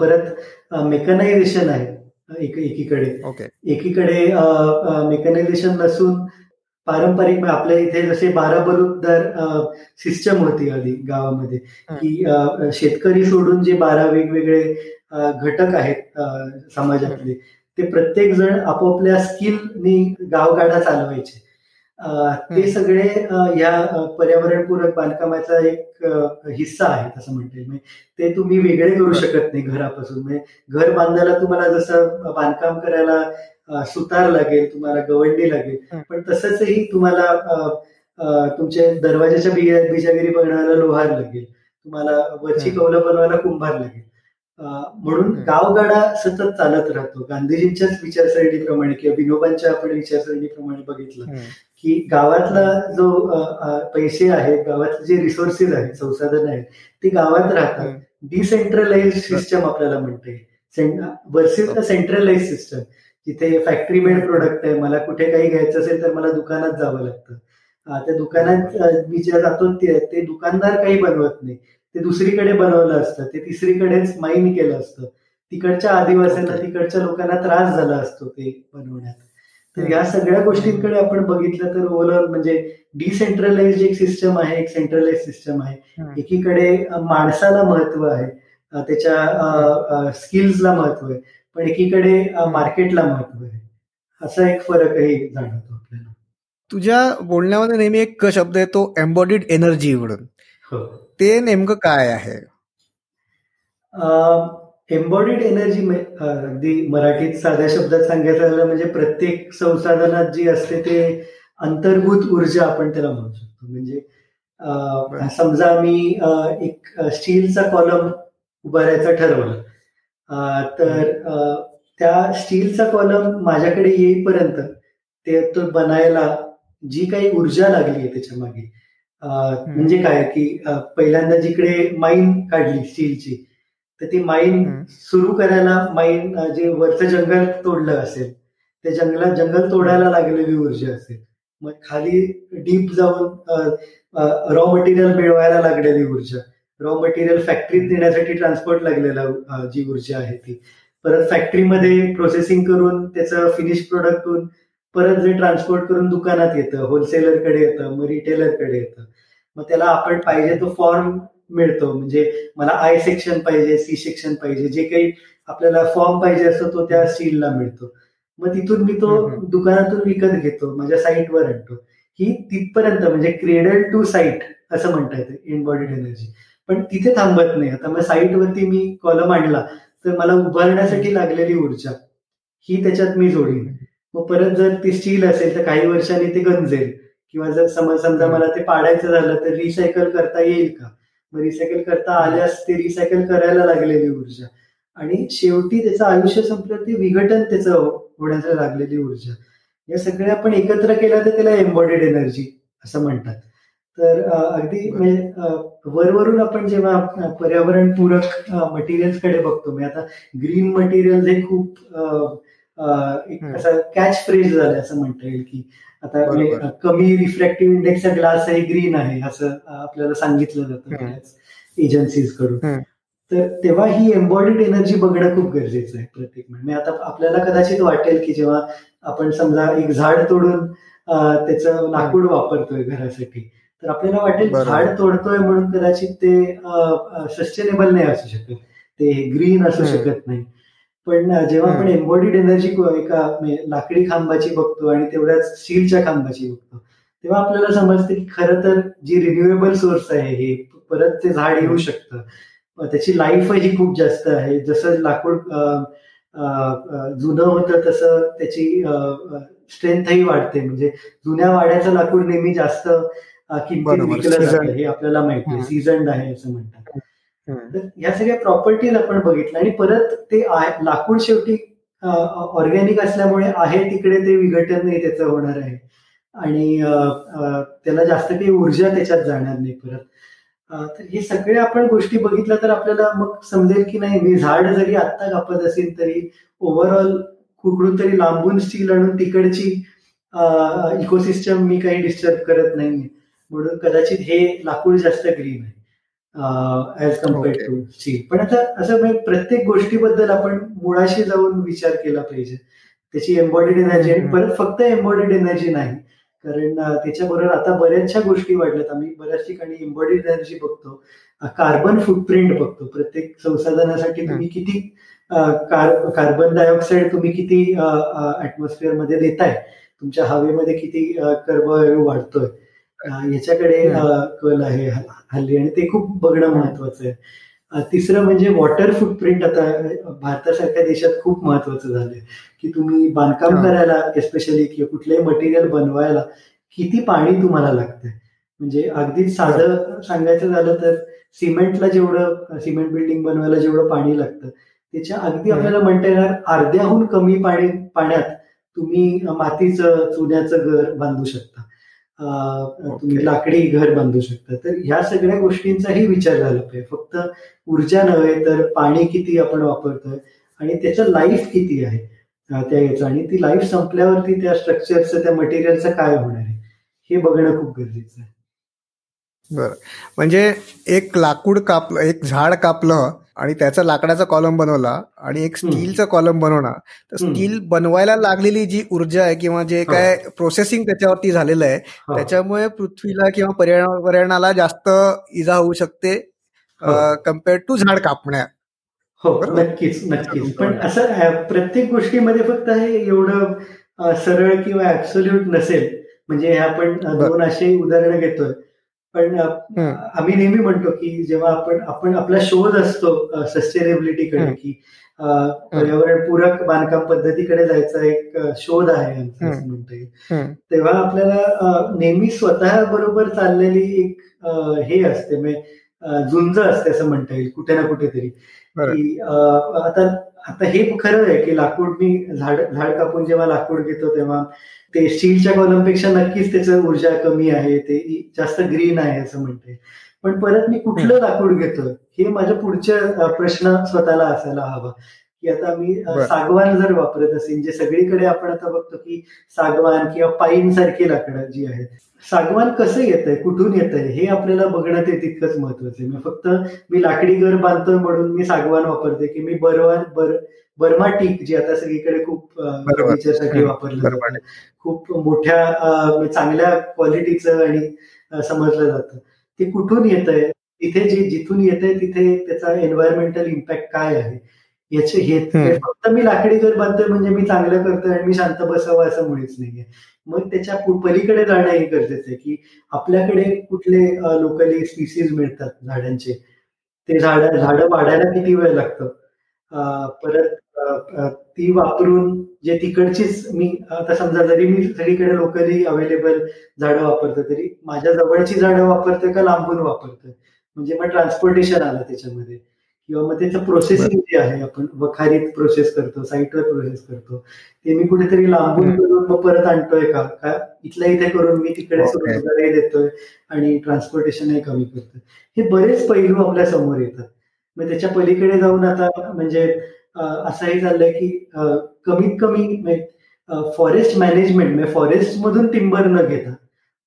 परत मेकनायझेशन आहे एकीकडे. ओके एकीकडे मेकनायझेशन नसून पारंपरिक आपल्या इथे जसे बारा बरुद्दार सिस्टम होती आधी गावामध्ये की शेतकरी सोडून जे बारा वेगवेगळे घटक आहेत समाजातले ते प्रत्येक जण आपापल्या स्किलनी गावगाडा चालवायचे. ते सगळे या पर्यावरणपूरक बांधकामाचा एक हिस्सा आहे असं म्हणता येईल. ते तुम्ही वेगळे करू शकत नाही घरापासून. म्हणजे घर बांधायला तुम्हाला जसं बांधकाम करायला सुतार लागेल तुम्हाला गवंडी लागेल पण तसंचही तुम्हाला तुमच्या दरवाजाच्या बिजागिरी बनवायला लोहार लागेल. तुम्हाला वरची कौलं बनवायला कुंभार लागेल. म्हणून गावगाडा सतत चालत राहतो. गांधीजींच्याच विचारसरणीप्रमाणे किंवा विनोबांच्या आपण विचारसरणीप्रमाणे बघितलं की गावातला जो पैसे आहेत गावातले जे रिसोर्सेस आहेत संसाधन आहेत ते गावात राहतात. डिसेंट्रलाइज सिस्टम आपल्याला म्हणते वर्सेस द सेंट्रलाइज सिस्टम जिथे फॅक्टरी मेड प्रोडक्ट आहे. मला कुठे काही घ्यायचं असेल तर मला दुकानात जावं लागतं. त्या दुकानात मी ज्या जातो ते दुकानदार काही बनवत नाही. ते दुसरीकडे बनवलं असतं. ते तिसरीकडेच माईन केलं असतं. तिकडच्या आदिवासींना तिकडच्या लोकांना त्रास झाला असतो ते बनवण्यात. तर या सगळ्या गोष्टींकडे आपण बघितलं तर ओव्हरऑल म्हणजे डिसेंट्रलाइज एक सिस्टम आहे एक सेंट्रलाइज सिस्टम आहे. एकीकडे माणसाला महत्त्व आहे त्याच्या स्किल्सला महत्त्व आहे पण एकीकडे मार्केटला महत्त्व आहे. असा एक फरकही जाणवतो आपल्याला. तुझ्या बोलण्यामध्ये नेहमी एक शब्द आहे तो एम्बॉडीड एनर्जी म्हणून ते नेमकं काय आहे? एम्बॉडीड एनर्जी अगदी मराठीत साध्या शब्दात सांगायचं झालं म्हणजे प्रत्येक संसाधनात जी असते ते अंतर्भूत ऊर्जा आपण त्याला म्हणू शकतो. म्हणजे समजा मी एक स्टीलचा कॉलम उभारायचा ठरवलं तर त्या स्टीलचा कॉलम माझ्याकडे येईपर्यंत ते तो बनायला जी काही ऊर्जा लागली आहे त्याच्यामागे म्हणजे काय की पहिल्यांदा जिकडे माईन काढली स्टीलची तर ती माईन सुरू करायला माईन जे वरचं जंगल तोडलं असेल त्या जंगलात जंगल तोडायला लागलेली ऊर्जा असेल. मग खाली डीप जाऊन रॉ मटेरियल मिळवायला लागलेली ऊर्जा. रॉ मटेरियल फॅक्टरीत नेण्यासाठी ट्रान्सपोर्ट लागलेला जी ऊर्जा आहे ती. परत फॅक्टरीमध्ये प्रोसेसिंग करून त्याचं फिनिश प्रोडक्ट होऊन परत जे ट्रान्सपोर्ट करून दुकानात येतं होलसेलरकडे येतं मग रिटेलरकडे येतं. मग त्याला आपण पाहिजे तो फॉर्म मिळतो. म्हणजे मला आय सेक्शन पाहिजे सी सेक्शन पाहिजे जे काही आपल्याला फॉर्म पाहिजे असतो तो त्या स्टीलला मिळतो. मग तिथून मी तो दुकानातून विकत घेतो माझ्या साईटवर आणतो. ही तिथपर्यंत म्हणजे क्रेडल टू साईट असं म्हणता येतं इनबॉडीड एनर्जी पण तिथे थांबत नाही. आता मग साईटवरती मी कॉलम आणला तर मला उभारण्यासाठी लागलेली ऊर्जा ही त्याच्यात मी जोडीन. मग परत जर ती स्टील असेल तर काही वर्षांनी ते गंजेल. किंवा जर समज समजा मला ते पाडायचं झालं तर रिसायकल करता येईल का? रिसायकल करता आल्यास ते रिसायकल करायला लागलेली ऊर्जा. आणि शेवटी त्याचं आयुष्य संपलं ते विघटन त्याचं होण्याचं लागलेली ऊर्जा. या सगळ्या आपण एकत्र केल्या तर त्याला एम्बॉडेड एनर्जी असं म्हणतात. तर अगदी म्हणजे वरवरून आपण जेव्हा पर्यावरणपूरक मटेरियल्सकडे बघतो म्हणजे आता ग्रीन मटेरियल हे खूप एक असं कॅच फ्रेज झालं असं म्हणता येईल की आता कमी रिफ्रॅक्टिव्ह इंडेक्सचा ग्लास आहे ग्रीन आहे असं आपल्याला सांगितलं जातं एजन्सीजकडून. तर तेव्हा ही एम्बॉडीड एनर्जी बघणं खूप गरजेचं आहे प्रत्येक म्हणजे आता आपल्याला कदाचित वाटेल की जेव्हा आपण समजा एक झाड तोडून त्याचं लाकूड वापरतोय घरासाठी तर आपल्याला वाटेल झाड तोडतोय म्हणून कदाचित ते सस्टेनेबल नाही असू शकत. ते ग्रीन असू शकत नाही. पण जेव्हा आपण एम्बॉडीड एनर्जी एका लाकडी खांबाची बघतो आणि तेवढ्याच स्टीलच्या खांबाची बघतो तेव्हा आपल्याला समजते की खरं तर जी रिन्युएबल सोर्स आहे हे परत ते झाड येऊ शकतं. त्याची लाईफही खूप जास्त आहे. जसं लाकूड जुनं होतं तसं त्याची स्ट्रेंथही वाढते. म्हणजे जुन्या वाड्याचं लाकूड नेहमी जास्त किंमतीत विकलं जातं हे आपल्याला माहिती आहे. सीझन आहे असं म्हणतात. तर या सगळ्या प्रॉपर्टीज आपण बघितल्या आणि परत ते लाकूड शेवटी ऑर्गॅनिक असल्यामुळे आहे तिकडे ते विघटन नाही त्याचं होणार आहे. आणि त्याला जास्त काही ऊर्जा त्याच्यात जाणार नाही परत. तर हे सगळे आपण गोष्टी बघितल्या तर आपल्याला मग समजेल की नाही मी झाड जरी आत्ता कापत असेल तरी ओव्हरऑल कुकडून तरी लांबून स्टील आणून तिकडची इकोसिस्टम मी काही डिस्टर्ब करत नाही म्हणून कदाचित हे लाकूड जास्त ग्रीन आहे. ऍज कम्पेअर्ड टू स्टील पण आता असं म्हणजे प्रत्येक गोष्टीबद्दल आपण मुळाशी जाऊन विचार केला पाहिजे. त्याची एम्बॉडीड एनर्जी आणि परत फक्त एम्बॉडीड एनर्जी नाही. कारण त्याच्याबरोबर आता बऱ्याचशा गोष्टी वाढल्यात. आम्ही बऱ्याच ठिकाणी एम्बॉडीड एनर्जी बघतो. कार्बन फुटप्रिंट बघतो. प्रत्येक संसाधनासाठी तुम्ही किती कार्बन डायऑक्साईड तुम्ही किती ऍटमॉस्फिअरमध्ये देताय. तुमच्या हवेमध्ये किती कर्बवायू वाढतोय. याच्याकडे कल आहे हल्ली आणि ते खूप बघणं महत्वाचं आहे. तिसरं म्हणजे वॉटर फुटप्रिंट आता भारतासारख्या देशात खूप महत्वाचं झालंय. की तुम्ही बांधकाम करायला एस्पेशली किंवा कुठलंही मटेरियल बनवायला किती पाणी तुम्हाला लागतंय? म्हणजे अगदी साधं सांगायचं झालं तर सिमेंटला जेवढं सिमेंट बिल्डिंग बनवायला जेवढं पाणी लागतं त्याच्या अगदी आपल्याला म्हणता येणार अर्ध्याहून कमी पाणी पाण्यात तुम्ही मातीचं चुन्याचं घर बांधू शकता. तुम्ही लाकडी घर बांधू शकता. तर ह्या सगळ्या गोष्टींचाही विचार झाला पाहिजे. फक्त ऊर्जा नव्हे तर पाणी किती आपण वापरतोय आणि त्याचं लाईफ किती आहे त्या याचं. आणि ती लाईफ संपल्यावरती त्या स्ट्रक्चरचं त्या मटेरियलचं काय होणार आहे हे बघणं खूप गरजेचं आहे. बरं. म्हणजे एक लाकूड कापलं एक झाड कापलं आणि त्याचा लाकडाचा कॉलम बनवला आणि एक स्टीलचा कॉलम बनवणार तर स्टील बनवायला लागलेली जी ऊर्जा आहे किंवा जे काय प्रोसेसिंग त्याच्यावरती झालेलं आहे त्याच्यामुळे पृथ्वीला किंवा पर्यावरणाला जास्त इजा होऊ शकते कम्पेअर्ड टू झाड कापण्या. हो नक्कीच नक्कीच. पण असं प्रत्येक गोष्टीमध्ये फक्त हे एवढं सरळ किंवा ऍब्सोल्यूट नसेल. म्हणजे आपण दोन असे उदाहरणं घेतोय. पण आम्ही नेहमी म्हणतो की जेव्हा आपण आपण आपला शोध असतो सस्टेनेबिलिटीकडे की पर्यावरणपूरक बांधकाम पद्धतीकडे जायचा एक शोध आहे असं म्हणता येईल. तेव्हा आपल्याला नेहमी स्वतः बरोबर चाललेली एक हे असते म्हणजे झुंज असते असं म्हणता येईल कुठे ना कुठेतरी. की आता आता हे खरं आहे की लाकूड मी झाड झाड कापून जेव्हा लाकूड घेतो तेव्हा ते स्टीलच्या कॉलमपेक्षा नक्कीच त्याचं ऊर्जा कमी आहे ते जास्त ग्रीन आहे असं म्हणते. पण परत मी कुठलं लाकूड घेतोय हे माझ्या पुढच्या प्रश्न स्वतःला असायला हवा. की आता मी सागवान जर वापरत असेल जे सगळीकडे आपण आता बघतो की सागवान किंवा पाईन सारखी लाकडं जी आहेत सागवान कसं येत आहे कुठून येत आहे हे आपल्याला बघणं ते तितकंच महत्वाचं आहे. फक्त मी लाकडी घर बांधतोय म्हणून मी सागवान वापरते की मी बरवान बर बर्मा टीक जी आता सगळीकडे खूप फर्निचरसाठी वापरलं जातं. खूप मोठ्या चांगल्या क्वालिटीचं आणि समजलं जातं. ते कुठून येत आहे तिथे जे जिथून येत आहे तिथे त्याचा एन्व्हायरमेंटल इम्पॅक्ट काय आहे? याचे हे फक्त मी लाकडी घर बांधतोय म्हणजे मी चांगलं करतोय आणि मी शांत बसावं असं मुळीच नाहीये. मग त्याच्या पलीकडे जाणं हे गरजेचं आहे की आपल्याकडे कुठले लोकली स्पीसीज मिळतात झाडांचे. ते झाड झाडं वाढायला किती वेळ लागतं? परत ती वापरून जे तिकडचीच मी आता समजा जरी मी सगळीकडे लोकली अवेलेबल झाडं वापरतो तरी माझ्या जवळची झाडं वापरतोय का लांबून वापरतोय? म्हणजे मग ट्रान्सपोर्टेशन आलं त्याच्यामध्ये. किंवा मग त्याचं प्रोसेसिंग जे आहे आपण वखारीत प्रोसेस करतो साईटवर प्रोसेस करतो ते मी कुठेतरी लांबून करून मग परत आणतोय का? का इथल्या इथे करून मी तिकडे रोजगारही देतोय आणि ट्रान्सपोर्टेशनही कमी करतोय? हे बरेच पैलू आपल्यासमोर येतात. मग त्याच्या पलीकडे जाऊन आता म्हणजे असंही झालंय की कमीत कमी फॉरेस्ट मॅनेजमेंट म्हणजे फॉरेस्ट मधून टिंबर न घेता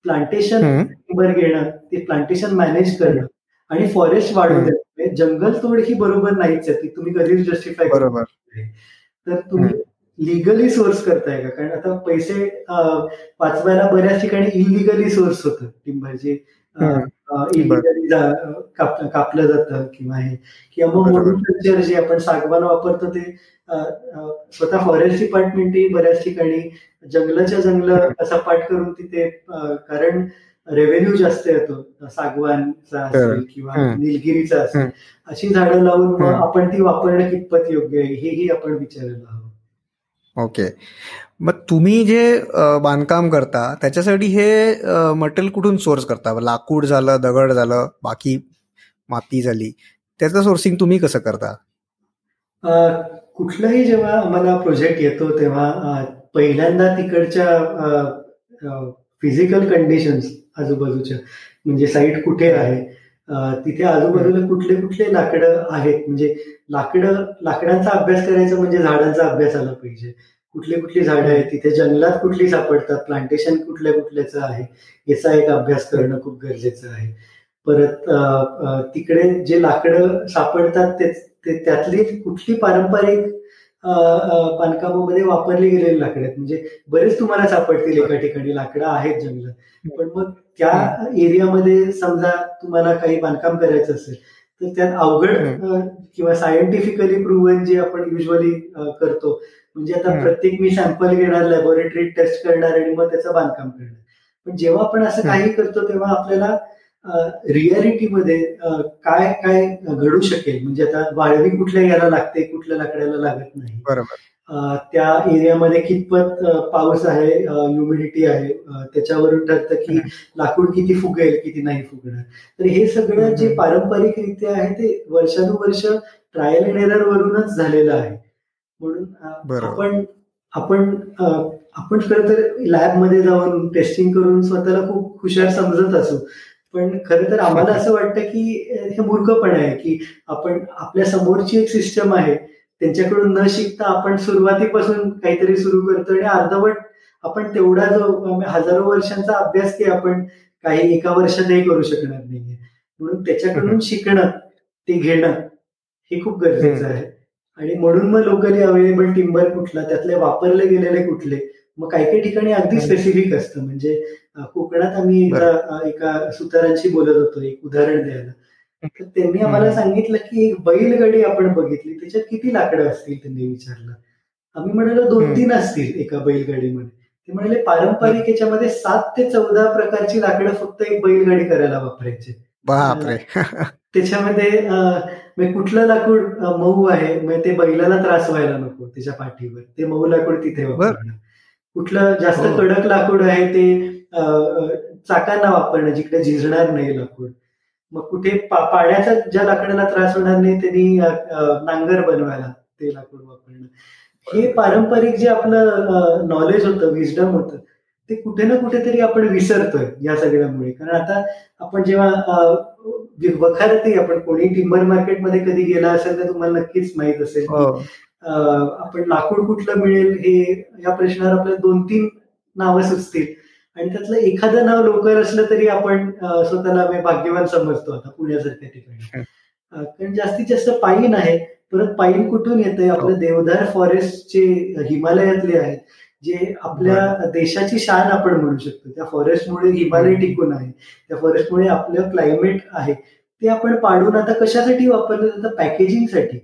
प्लांटेशन टिंबर घेणं ते प्लांटेशन मॅनेज करणं आणि फॉरेस्ट वाढवून देणं. जंगल तोड ही बरोबर नाहीच आहे ती तुम्ही कधीच जस्टिफाय बरोबर. तर तुम्ही लिगली सोर्स करताय का? कारण आता पैसे वाचवायला बऱ्याच ठिकाणी इलिगली सोर्स होतं. टिंबरचे इलिगली कापलं जातं किंवा हे. किंवा मग मोनोकल्चर जे आपण सागवान वापरतो ते स्वतः फॉरेस्ट डिपार्टमेंटही बऱ्याच ठिकाणी जंगलाच्या जंगल सपाट करून तिथे कारण रेव्हेन्यू जास्त येतो. सागवानचा असेल किंवा निलगिरीचा असेल अशी झाडं लावून आपण ती वापरणं कितपत योग्य आहे हेही आपण विचारायला हवं. ओके. मग तुम्ही जे बांधकाम करता त्याच्यासाठी हे मटेरियल कुठून सोर्स करता? लाकूड झालं दगड झालं बाकी माती झाली त्याचं सोर्सिंग तुम्ही कसं करता? कुठलाही जेव्हा आम्हाला प्रोजेक्ट येतो तेव्हा पहिल्यांदा तिकडच्या फिजिकल कंडिशन्स आजूबाजूच्या म्हणजे साईट कुठे आहे तिथे आजूबाजूला कुठले कुठले लाकडं आहेत म्हणजे लाकडं लाकडांचा अभ्यास करायचा म्हणजे झाडांचा अभ्यास आला पाहिजे. कुठली कुठली झाडं आहेत तिथे जंगलात कुठली सापडतात प्लांटेशन कुठल्या कुठल्याचं आहे याचा एक अभ्यास करणं खूप गरजेचं आहे. परत तिकडे जे लाकडं सापडतात ते त्यातली कुठली पारंपरिक बांधकामामध्ये वापरली गेलेली लाकडं आहेत. म्हणजे बरेच तुम्हाला सापडतील एका ठिकाणी. लाकडं आहेत जंगलात. पण मग त्या एरियामध्ये समजा तुम्हाला काही बांधकाम करायचं असेल तर त्यात अवघड किंवा सायंटिफिकली प्रूव्हन जे आपण युजली करतो म्हणजे आता प्रत्येक मी सॅम्पल घेणार लॅबोरेटरी टेस्ट करणार आणि मग त्याचं बांधकाम करणार. पण जेव्हा आपण असं काही करतो तेव्हा आपल्याला रियालिटीमध्ये काय काय घडू शकेल? म्हणजे आता वाळवी कुठल्या याला लागते कुठल्या लाकड्याला लागत नाही. बरोबर. त्या एरियामध्ये कितपत पाऊस आहे ह्युमिडिटी आहे त्याच्यावरून ठरतं की लाकूड किती फुगेल किती नाही फुगणार. तर हे सगळं जे पारंपरिकरित्या आहे ते वर्षानुवर्ष ट्रायल अँड एरर वरूनच झालेलं आहे. म्हणून आपण आपण आपण खरं तर लॅबमध्ये जाऊन टेस्टिंग करून स्वतःला खूप हुशार समजत असू. पण खरं तर आम्हाला असं वाटतं की हे मूर्खपण आहे की आपण आपल्या समोरची एक सिस्टम आहे त्यांच्याकडून न शिकता आपण सुरुवातीपासून काहीतरी सुरू करतो आणि अर्धवट आपण तेवढा जो हजारो वर्षांचा अभ्यास की आपण काही एका वर्षातही करू शकणार नाहीये. म्हणून त्याच्याकडून शिकणं ते घेणं हे खूप गरजेचं आहे. आणि म्हणून मग लोकली अवेलेबल टिंबर कुठला त्यातले वापरले गेलेले कुठले मग काही काही ठिकाणी अगदी स्पेसिफिक असतं. म्हणजे कोकणात आम्ही एका सुतारांशी बोलत होतो एक उदाहरण द्यायला. तर त्यांनी आम्हाला सांगितलं की एक बैलगाडी आपण बघितली त्याच्यात किती लाकडं असतील त्यांनी विचारलं. आम्ही म्हणालो दोन तीन असतील एका बैलगाडीमध्ये. ते म्हणाले पारंपरिक याच्यामध्ये सात ते चौदा प्रकारची लाकडं फक्त एक बैलगाडी करायला वापरायचे. बापरे. त्याच्यामध्ये कुठलं लाकूड मऊ आहे मग ते बैलाला त्रास व्हायला नको त्याच्या पाठीवर. ते मऊ लाकूड तिथे वापरणं कुठलं जास्त हो. कडक लाकूड आहे ते चाकांना वापरणं जिकडे झिजणार नाही लाकूड मग कुठे पाण्याचा ज्या लाकडाला त्रास होणार नाही त्यांनी नांगर बनवायला ते लाकूड वापरणं हे पारंपरिक जे आपलं नॉलेज होतं विजडम होतं ते कुठे ना कुठेतरी आपण विसरतोय या सगळ्यामुळे कारण आता आपण जेव्हा वखारतही आपण कोणी टिंबर मार्केटमध्ये कधी गेला असेल तर तुम्हाला नक्कीच माहीत असेल. आपण लाकूड कुठलं मिळेल हे या प्रश्नावर आपल्याला दोन तीन नावं सुचतील. आणि त्यातलं एखादं नाव लोकर असलं तरी आपण स्वतःला भाग्यवान समजतो आता पुण्यासारख्या ठिकाणी. कारण जास्तीत जास्त पाईन आहे. परत पाईन कुठून येते आपलं हो. देवदार फॉरेस्टचे हिमालयातले आहेत जे आपल्या देशाची शान आपण म्हणू शकतो. त्या फॉरेस्टमुळे हिमालय टिकून आहे. त्या फॉरेस्टमुळे आपलं क्लायमेट आहे. ते आपण पाडून आता कशासाठी वापरलं जातं? पॅकेजिंगसाठी.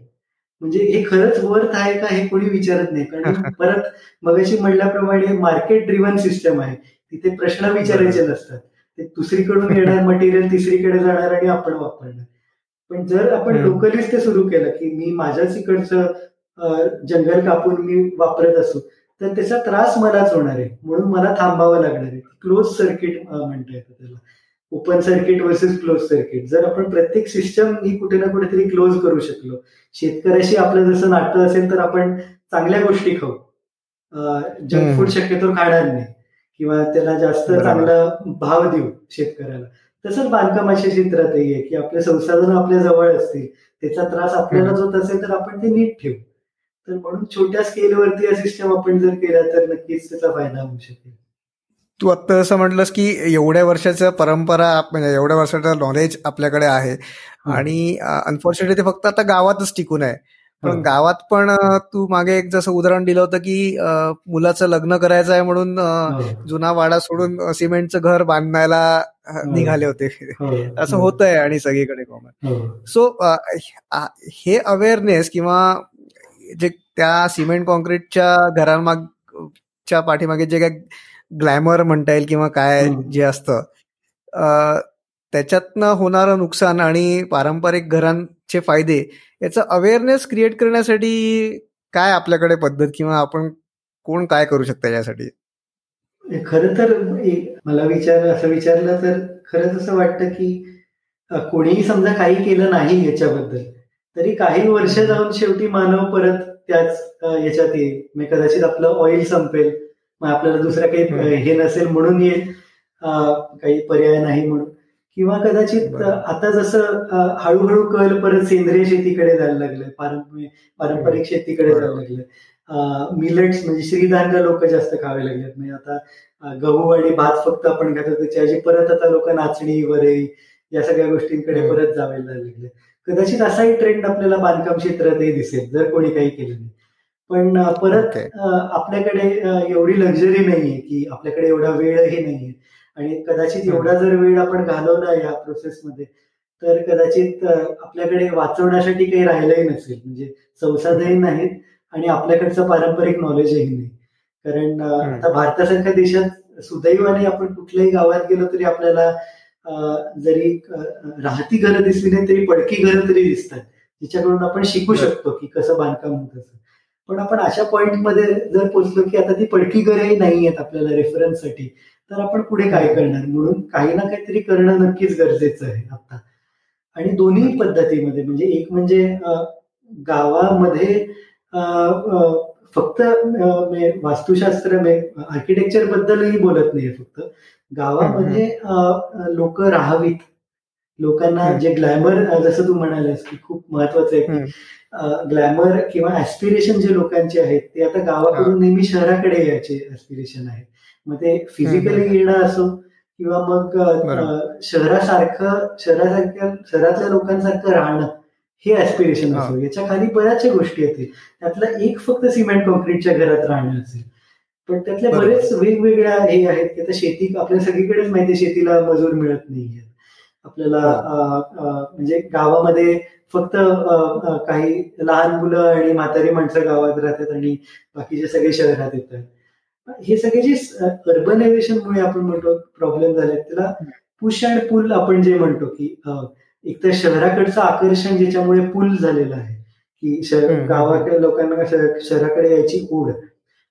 म्हणजे हे खरंच वर्थ आहे का हे कोणी विचारत नाही. कारण परत मगाशी म्हणल्याप्रमाणे मार्केट ड्रिव्हन सिस्टम आहे. तिथे प्रश्न विचारायचे नसतात. ते दुसरीकडून येणार मटेरियल तिसरीकडे जाणार आणि आपण वापरणार. पण जर आपण लोकलीच ते सुरू केलं की मी माझ्याच इकडचं जंगल कापून मी वापरत असू तर त्याचा त्रास मलाच होणार आहे. म्हणून मला थांबावं लागणार आहे. क्लोज सर्किट म्हणता येतं त्याला. Open circuit versus close circuit जर आपण प्रत्येक सिस्टम ही कुठे ना कुठेतरी क्लोज करू शकलो. शेतकऱ्याशी आपलं जसं नातं असेल तर आपण चांगल्या गोष्टी खाऊ. जंक फूड शक्यतो खाणार नाही. किंवा त्याला जास्त चांगला भाव देऊ शेतकऱ्याला. तसंच बांधकामाच्या क्षेत्रातही आहे की आपले संसाधन आपल्या जवळ असतील त्याचा त्रास आपल्याला होत असेल तर आपण ते नीट ठेवू. तर म्हणून छोट्या स्केलवरती हा सिस्टम आपण जर केला तर नक्कीच त्याचा फायदा होऊ शकेल. तू आत्ता असं म्हटलंस की एवढ्या वर्षाच्या परंपरा म्हणजे एवढ्या वर्षाचं नॉलेज आपल्याकडे आहे. आणि अनफॉर्च्युनेटली ते फक्त आता गावातच टिकून आहे. पण गावात पण तू मागे एक जसं उदाहरण दिलं होतं की मुलाचं लग्न करायचं आहे म्हणून जुना वाडा सोडून सिमेंटचं घर बांधायला निघाले होते. असं होत आहे आणि सगळीकडे कॉमन सो हे अवेअरनेस किंवा जे त्या सिमेंट कॉन्क्रीटच्या घरांमागच्या पाठीमागे जे काय ग्लॅमर म्हणता येईल किंवा काय जे असतं त्याच्यातनं होणारं नुकसान आणि पारंपरिक घरांचे फायदे याचा अवेअरनेस क्रिएट करण्यासाठी काय आपल्याकडे पद्धत किंवा आपण कोण काय करू शकता यासाठी? खरं तर मला विचार असं विचारलं तर खरंच असं वाटतं की कोणीही समजा काही केलं नाही याच्याबद्दल तरी काही वर्ष जाऊन शेवटी मानव परत त्याच याच्यात येईल. म्हणजे कदाचित आपलं ऑइल संपेल मग आपल्याला दुसरं काही हे नसेल म्हणून येईल काही पर्याय नाही म्हणून. किंवा कदाचित आता जसं हळूहळू कल परत सेंद्रिय शेतीकडे जायला लागलं. पारंपरिक शेतीकडे जायला लागलं. मिलेट्स म्हणजे श्रीधान्य लोक जास्त खावे लागलेत. म्हणजे आता गहू आणि भात फक्त आपण खातो त्याच्याऐवजी परत आता लोक नाचणी वरई या सगळ्या गोष्टींकडे परत जावायला लागले. कदाचित असाही ट्रेंड आपल्याला बांधकाम क्षेत्रातही दिसेल जर कोणी काही केलं नाही. पण परत आपल्याकडे एवढी लक्झरी नाहीये की आपल्याकडे एवढा वेळही नाहीये. आणि कदाचित एवढा जर वेळ आपण घालवला या प्रोसेसमध्ये तर कदाचित आपल्याकडे वाचवण्यासाठी काही राहिलंही नसेल. म्हणजे संसाधनही नाहीत आणि आपल्याकडचं पारंपरिक नॉलेजही नाही. कारण आता भारतासारख्या देशात सुदैवाने आपण कुठल्याही गावात गेलो तरी आपल्याला जरी राहती घरं दिसली नाही तरी पडकी घरं तरी दिसतात. जिच्याकडून आपण शिकू शकतो की कसं बांधकाम होत असं. पण आपण अशा पॉइंटमध्ये जर पोहोचलो की आता ती पडकी घरंही नाही आहेत आपल्याला रेफरन्ससाठी तर आपण पुढे काय करणार? म्हणून काही ना काहीतरी करणं नक्कीच गरजेचं आहे आता. आणि दोन्ही पद्धतीमध्ये म्हणजे एक म्हणजे गावामध्ये फक्त वास्तुशास्त्र आर्किटेक्चर बद्दलही बोलत नाही फक्त. गावामध्ये लोक राहावीत. लोकांना जे ग्लॅमर जसं तू म्हणालास की खूप महत्वाचं आहे ग्लॅमर किंवा ऍस्पिरेशन जे लोकांचे आहेत ते आता गावाकडून नेहमी शहराकडे यायचे ऍस्पिरेशन आहे मग ते फिजिकली येणं असो किंवा मग शहरासारखं शहरासारख्या शहरातल्या लोकांसारखं राहणं हे ऍस्पिरेशन असो. याच्या खाली बऱ्याचशा गोष्टी येतील त्यातला एक फक्त सिमेंट कॉन्क्रीटच्या घरात राहणं असेल. पण त्यातले बरेच वेगवेगळ्या हे आहेत की आता शेती आपल्या सगळीकडेच माहिती शेतीला मजूर मिळत नाहीये. आपल्याला म्हणजे गावामध्ये फक्त काही लहान मुलं आणि म्हातारी माणसं गावात राहतात आणि बाकीचे सगळे शहरात येतात. हे सगळे जे अर्बनायझेशनमुळे आपण म्हणतो प्रॉब्लेम झाले त्याला पुश अँड पुल आपण जे म्हणतो की एक तर शहराकडचं आकर्षण ज्याच्यामुळे पूल झालेलं आहे की गावाकडे लोकांना शहराकडे यायची ओढ.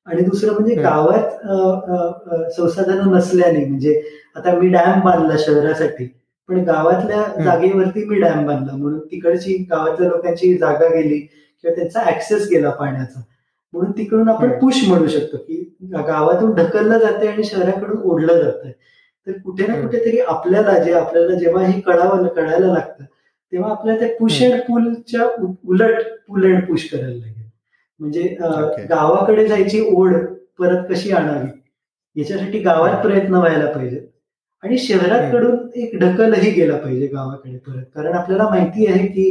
आणि दुसरं म्हणजे गावात संसाधनं नसल्याने म्हणजे आता मी डॅम बांधला शहरासाठी पण गावातल्या जागेवरती मी डॅम बांधला. म्हणून तिकडची गावातल्या लोकांची जागा गेली किंवा त्यांचा ऍक्सेस गेला पाण्याचा. म्हणून तिकडून आपण पुश म्हणू शकतो की गावातून ढकललं जाते आणि शहराकडून ओढलं जात आहे तर कुठे ना कुठेतरी आपल्याला जे आपल्याला जेव्हा हे कळावं कळायला लागतं तेव्हा आपल्याला त्या पुश अँड पुलच्या उलट पुल अँड पुश करायला लागेल. म्हणजे गावाकडे जायची ओढ परत कशी आणावी? याच्यासाठी गावात प्रयत्न व्हायला पाहिजे आणि शहराकडून एक ढकलही गेला पाहिजे गावाकडे परत. कारण आपल्याला माहिती आहे की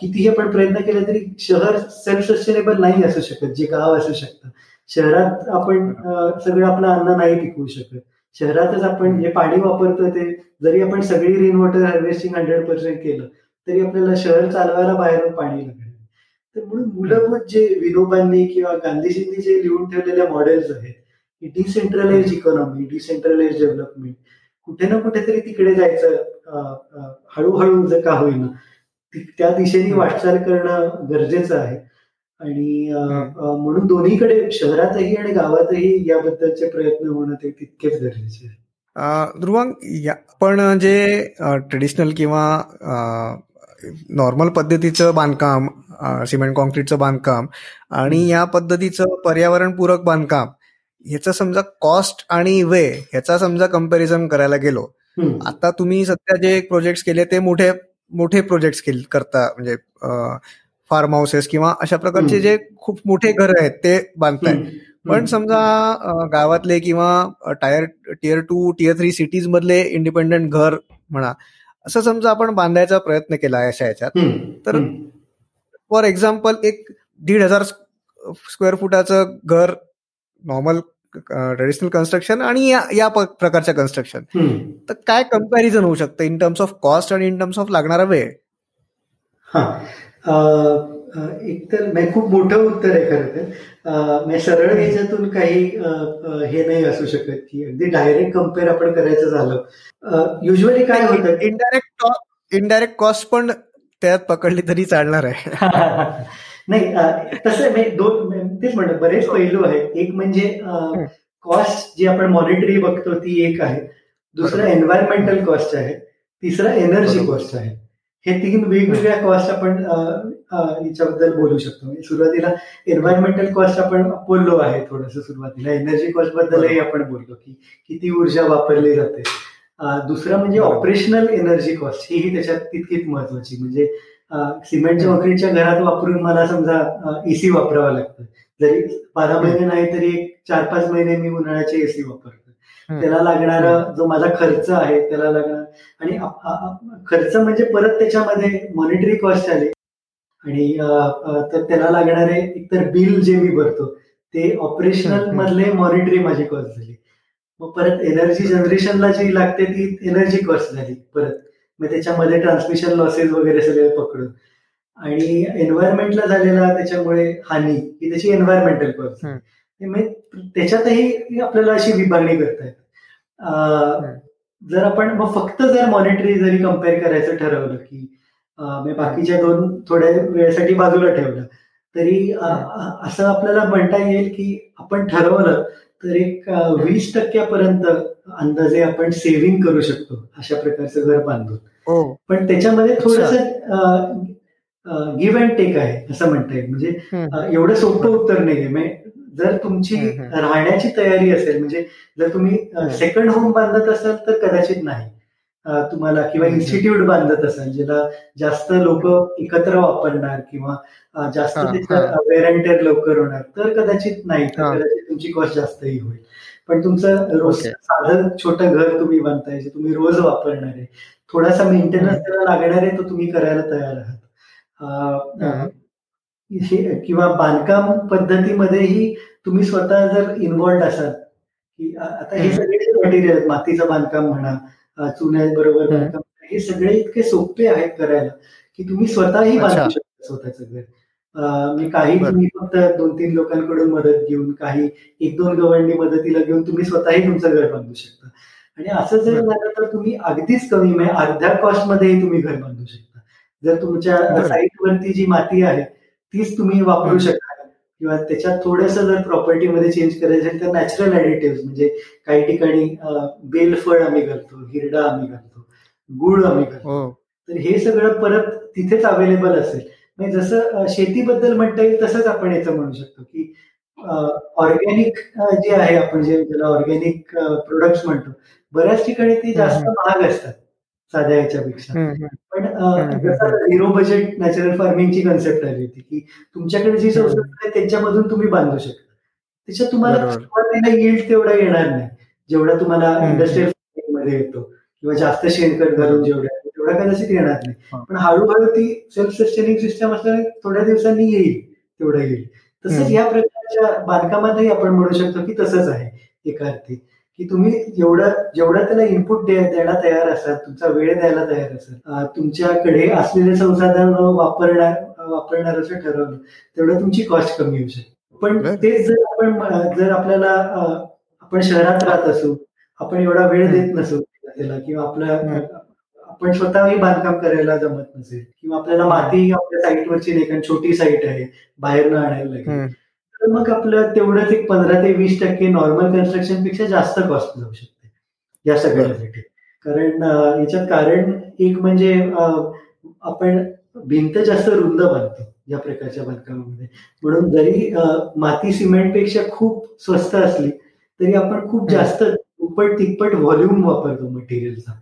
कितीही आपण प्रयत्न केला तरी शहर सेल्फ सस्टेनेबल नाही असू शकत जे गाव असू शकतं. शहरात आपण सगळं आपलं अन्न नाही पिकवू शकत. शहरातच आपण जे पाणी वापरतो ते जरी आपण सगळी rain water harvesting hundred percent केलं तरी आपल्याला शहर चालवायला बाहेरून पाणी लागेल तर म्हणून मूलभूत जे विनोबांनी किंवा गांधीजींनी जे लिहून ठेवलेल्या मॉडेल्स आहेत की डिसेंट्रलाइज इकॉनॉमी डिसेंट्रलाइज डेव्हलपमेंट कुठे ना कुठेतरी तिकडे जायचं हळूहळू जर का होईना त्या दिशेने वाटचाल करणं गरजेचं आहे. आणि म्हणून दोन्हीकडे शहरातही आणि गावातही याबद्दलचे प्रयत्न होणं ते तितकेच गरजेचे आहे. ध्रुवांग आपण जे ट्रेडिशनल किंवा नॉर्मल पद्धतीचं बांधकाम सिमेंट कॉन्क्रीटचं बांधकाम आणि या पद्धतीचं पर्यावरणपूरक बांधकाम ह्याचा समजा कॉस्ट आणि वे ह्याचा समजा कंपॅरिझन करायला गेलो आता तुम्ही सध्या जे प्रोजेक्ट केले ते मोठे मोठे प्रोजेक्ट करता म्हणजे फार्म हाऊसेस किंवा अशा प्रकारचे जे खूप मोठे घर आहेत ते बांधताय. पण समजा गावातले किंवा tier tier two tier three cities मधले इंडिपेंडंट घर म्हणा असं समजा आपण बांधायचा प्रयत्न केला अशा ह्याच्यात तर फॉर एक्झाम्पल एक दीड हजार स्क्वेअर फुटाचं घर नॉर्मल ट्रेडिशनल कन्स्ट्रक्शन आणि या या प्रकारच्या कन्स्ट्रक्शन तर काय कंपॅरिझन होऊ शकतं इन टर्म्स ऑफ कॉस्ट आणि इन टर्म्स ऑफ लागणारा वेळ? एक तर खूप मोठं उत्तर आहे खरं तर. सरळ याच्यातून काही हे नाही असू शकत की अगदी डायरेक्ट कंपेअर आपण करायचं झालं. युजली काय होतं? इनडायरेक्ट इनडायरेक्ट कॉस्ट पण त्यात पकडली तरी चालणार आहे. नाही तसं दोन तेच म्हणतो बरेच पैलू आहेत. एक म्हणजे कॉस्ट जी आपण मॉनिटरी बघतो ती एक आहे. दुसरं एन्व्हायरमेंटल कॉस्ट आहे. तिसरं एनर्जी कॉस्ट आहे. हे तीन वेगवेगळ्या कॉस्ट आपण याच्याबद्दल बोलू शकतो. म्हणजे सुरुवातीला एन्व्हायरमेंटल कॉस्ट आपण बोललो आहे थोडस सुरुवातीला. एनर्जी कॉस्ट बद्दलही आपण बोललो की किती ऊर्जा वापरली जाते. दुसरं म्हणजे ऑपरेशनल एनर्जी कॉस्ट ही त्याच्यात तितकीच महत्वाची म्हणजे सिमेंटच्या वखरीच्या घरात वापरून मला समजा एसी वापरावा लागतं. जरी बारा महिने नाही तरी एक चार पाच महिने मी उन्हाळ्याचे एसी वापरतो. त्याला लागणारा जो माझा खर्च आहे त्याला लागणार. आणि खर्च म्हणजे परत त्याच्यामध्ये मॉनिटरी कॉस्ट आले. आणि तर त्याला लागणारे एकतर बिल जे मी भरतो ते ऑपरेशनल मधले मॉनिटरी माझी कॉस्ट झाली. मग परत एनर्जी जनरेशनला जी लागते ती एनर्जी कॉस्ट झाली परत. मग त्याच्यामध्ये ट्रान्समिशन लॉसेस वगैरे सगळे पकडून. आणि एन्व्हायरमेंटला झालेला त्याच्यामुळे हानी ही त्याची एन्व्हायरमेंटल त्याच्यातही आपल्याला अशी विभागणी करतायत जर आपण मग फक्त जर मॉनिटरी जरी कंपेअर करायचं ठरवलं की बाकीच्या दोन थोड्या वेळेसाठी बाजूला ठेवलं तरी असं आपल्याला म्हणता येईल की आपण ठरवलं तर एक वीस टक्क्यापर्यंत अंदाजे आपण सेव्हिंग करू शकतो अशा प्रकारचं घर बांधून. हो. पण त्याच्यामध्ये थोडस गिव्ह अँड टेक आहे असं म्हणता येईल. म्हणजे एवढं सोपं उत्तर नाहीये. म्हणजे जर तुमची राहण्याची तयारी असेल म्हणजे जर तुम्ही सेकंड होम बांधत असाल तर कदाचित नाही. तुम्हाला किंवा इन्स्टिट्यूट बांधत असाल ज्याला जास्त लोक एकत्र वापरणार किंवा जास्त वेर लवकर होणार तर कदाचित नाही तर कदाचित तुमची कॉस्ट जास्तही होईल. पण तुमचं रोज साधं छोटं घर तुम्ही बांधताय जे तुम्ही रोज वापरणार आहे थोडासा मेंटेनन्स त्याला लागणार आहे तो तुम्ही करायला तयार आहात. किंवा बांधकाम पद्धतीमध्येही तुम्ही स्वतः जर इन्व्हॉल्ड असाल की आता हे सगळे मटेरियल मातीचं बांधकाम म्हणा चुन्याबरोबर बांधकाम हे सगळे इतके सोपे आहेत करायला की तुम्ही स्वतःही बांधू शकता स्वतःचं घर. मी काही तुम्ही फक्त दोन तीन लोकांकडून मदत घेऊन काही एक दोन गवंडी मदतीला घेऊन तुम्ही स्वतःही तुमचं घर बांधू शकता. आणि असं जर झालं तर तुम्ही अगदीच कमी म्हणजे अर्ध्या कॉस्ट मध्येही तुम्ही घर बांधू शकता. जर तुमच्या साईटवरती जी माती आहे तीच तुम्ही वापरू शकता. किंवा त्याच्यात थोडस जर प्रॉपर्टीमध्ये चेंज करायचं असेल तर नॅचरल ऍडिटिव्ह म्हणजे काही ठिकाणी बेलफळ आम्ही घालतो हिरडा आम्ही घालतो गुळ आम्ही घालतो. हो. तर हे सगळं परत तिथेच अवेलेबल असेल. म्हणजे जसं शेतीबद्दल म्हणता येईल तसंच आपण याचं म्हणू शकतो की ऑर्गॅनिक जे आहे आपण जे ज्याला ऑर्गॅनिक प्रोडक्ट्स म्हणतो बऱ्याच ठिकाणी ते जास्त महाग असतात. साध्या याच्यापेक्षा. पण झिरो बजेट नॅचरल फार्मिंगची कन्सेप्ट आली होती की तुमच्याकडे जी संस्कृती आहे त्याच्यामधून तुम्ही बांधू शकता. त्याच्यात तुम्हाला सुरुवातीला येईल तेवढा येणार नाही. जेवढा तुम्हाला इंडस्ट्रियल फार्मिंगमध्ये येतो किंवा जास्त शेणखत घालून जेवढ्या तेवढा कदाचित येणार नाही. पण हळूहळू ती सेल्फ सस्टेनिंग सिस्टम असल्याने थोड्या दिवसांनी येईल तेवढं येईल. तसंच या प्रकारच्या बांधकामातही आपण म्हणू शकतो की तसंच आहे एका अर्थी. की तुम्ही जेवढं जेवढा त्याला इनपुट द्यायला तयार असाल तुमचा वेळ द्यायला तयार असाल तुमच्याकडे असलेले संसाधन वापरणार वापरणार असं ठरवलं तेवढं तुमची कॉस्ट कमी होऊ शकते. पण तेच जर आपण जर आपल्याला आपण शहरात राहत असू आपण एवढा वेळ देत नसू त्याला किंवा आपल्या आपण स्वतःही बांधकाम करायला जमत नसेल किंवा आपल्याला माती आपल्या साईटवरची नाही कारण छोटी साईट आहे बाहेर न आणायला लागेल. तर मग आपलं तेवढंच एक पंधरा ते वीस टक्के नॉर्मल कन्स्ट्रक्शनपेक्षा जास्त कॉस्ट जाऊ शकते. या सगळ्यासाठी कारण याच्यात कारण एक म्हणजे आपण भिंत जास्त रुंद बांधतो या प्रकारच्या बांधकामामध्ये. म्हणून जरी माती सिमेंटपेक्षा खूप स्वस्त असली तरी आपण खूप जास्त दुप्पट तिप्पट व्हॉल्यूम वापरतो मटेरियलचा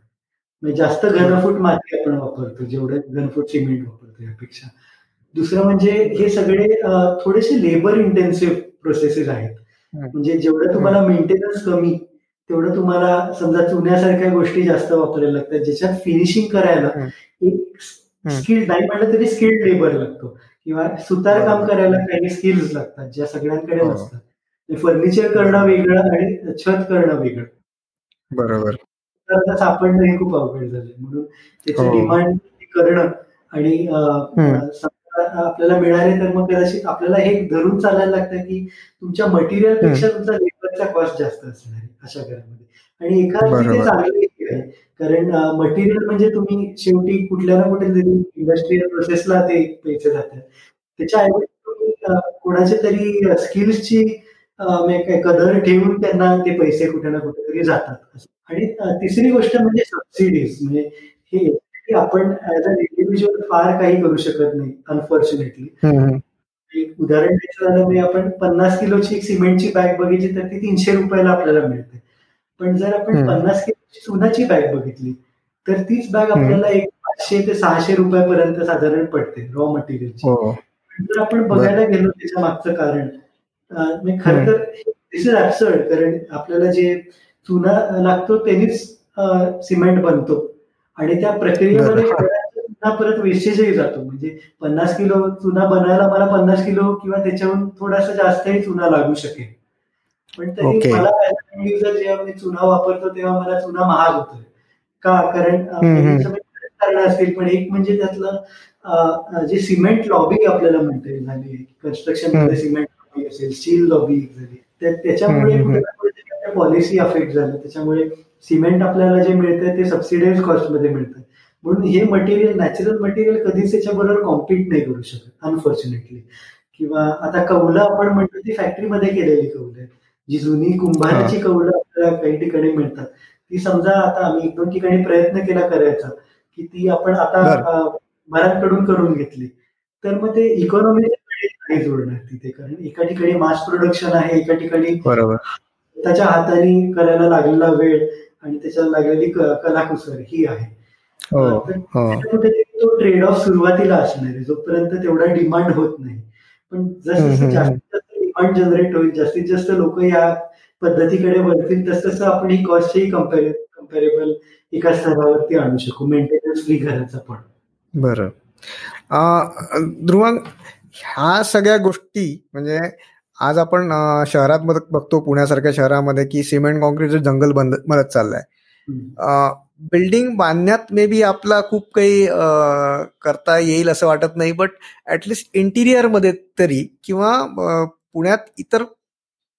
म्हणजे जास्त घनफूट माती आपण वापरतो जेवढं घनफूट सिमेंट वापरतो यापेक्षा. दुसरं म्हणजे हे सगळे थोडेसे लेबर इंटेन्सिव्ह प्रोसेसेस आहेत. म्हणजे जेवढं तुम्हाला मेंटेनन्स कमी तेवढं तुम्हाला समजा चुन्यासारख्या गोष्टी जास्त वापरायला लागतात. ज्याच्यात फिनिशिंग करायला एक स्किल्ड नाही म्हटलं तरी स्किल्ड लेबर लागतो. किंवा सुतार काम करायला काही स्किल्स लागतात ज्या सगळ्यांकडे हो. नसतात. फर्निचर करणं वेगळं आणि छत करणं वेगळं. बरोबर. तर सापडणं हे खूप अवघड झालंय. म्हणून त्याची डिमांड हो. करणं आणि आपल्याला मिळाले तर मग कदाचित आपल्याला हे धरून चालायला लागतं की तुमच्या मटेरियलपेक्षा तुमचा लेबरचा कॉस्ट जास्त असणार आहे अशा घरामध्ये. आणि एखादी चांगली आहे कारण मटेरियल म्हणजे तुम्ही शेवटी कुठल्या ना कुठे तरी इंडस्ट्रीयल प्रोसेसला ते पैसे जातात. त्याच्याऐवजी तुम्ही कोणाच्या तरी स्किल्सची कदर ठेवून त्यांना ते पैसे कुठे ना कुठेतरी जातात. आणि तिसरी गोष्ट म्हणजे सबसिडीज म्हणजे हे आपण ऍज अन इंडिव्हिज्युअल फार काही करू शकत नाही अनफॉर्च्युनेटली एक उदाहरण द्यायचं झालं म्हणजे आपण पन्नास किलोची सिमेंटची बॅग बघितली तर ती तीनशे रुपयाला आपल्याला मिळते. पण जर आपण पन्नास किलोची सुनाची बॅग बघितली तर तीच बॅग आपल्याला एक पाचशे ते सहाशे रुपयापर्यंत साधारण पडते रॉ मटेरियलची हो. जर आपण बघायला गेलो त्याच्या मागचं कारण खर तर दिस इज ऍबसर्ड कारण आपल्याला जे चुना लागतो त्यांनीच सिमेंट बनतो. आणि त्या प्रक्रियेमध्ये चुना परत वेस्टेजही जातो. म्हणजे पन्नास किलो चुना बनायला मला पन्नास किलो किंवा त्याच्याहून थोडासा जास्तही चुना लागू शकेल. पण तरी मला जेव्हा मी चुना वापरतो तेव्हा मला चुना महाग होतोय. का? कारण कारण असतील पण एक म्हणजे त्यातलं जे सिमेंट लॉबी आपल्याला म्हणता झाली कन्स्ट्रक्शनमध्ये सिमेंट लॉबी असेल स्टील लॉबी झाली. त्याच्यामुळे पॉलिसी अफेक्ट झालं. त्याच्यामुळे सिमेंट आपल्याला जे मिळतंय ते सबसिडाईज कॉस्टमध्ये मिळतं म्हणून हे मटेरियल नॅचरल मटेरियल कधीच त्याच्याबरोबर कॉम्पिट नाही करू शकत अनफॉर्च्युनेटली किंवा आता कौलं आपण म्हणतो ती फॅक्टरीमध्ये केलेली कौलं आहेत. जी जुनी कुंभाराची कौलं आपल्याला काही ठिकाणी मिळतात. ती समजा आता आम्ही एक दोन ठिकाणी प्रयत्न केला करायचा की ती आपण आता मरांकडून करून घेतली. तर मग ते इकॉनॉमी नाही जोडणार तिथे. कारण एका ठिकाणी मास प्रोडक्शन आहे एका ठिकाणी त्याच्या हाताने करायला लागलेला वेळ आणि त्याच्याला लागलेली कलाकुसर ही आहे. हो, हो. तो ट्रेड ऑफ सुरुवातीला असणार आहे जोपर्यंत तेवढा डिमांड होत नाही. पण जसं जास्तीत जास्त डिमांड जनरेट होईल जास्तीत जास्त लोक या पद्धतीकडे वळतील तस तसं आपण ही कॉस्टही कम्पॅरेबल एका स्तरावरती आणू शकू मेंटेनन्स फ्री घराचा पण. बरं. ध्रुवांग ह्या सगळ्या गोष्टी म्हणजे आज आपण शहरात बघतो पुण्यासारख्या शहरामध्ये की सिमेंट कॉन्क्रीटचं जंगल बंद मदत चाललंय. बिल्डिंग बांधण्यात मे बी आपला खूप काही करता येईल असं वाटत नाही बट ऍटलिस्ट इंटिरियर तरी किंवा पुण्यात इतर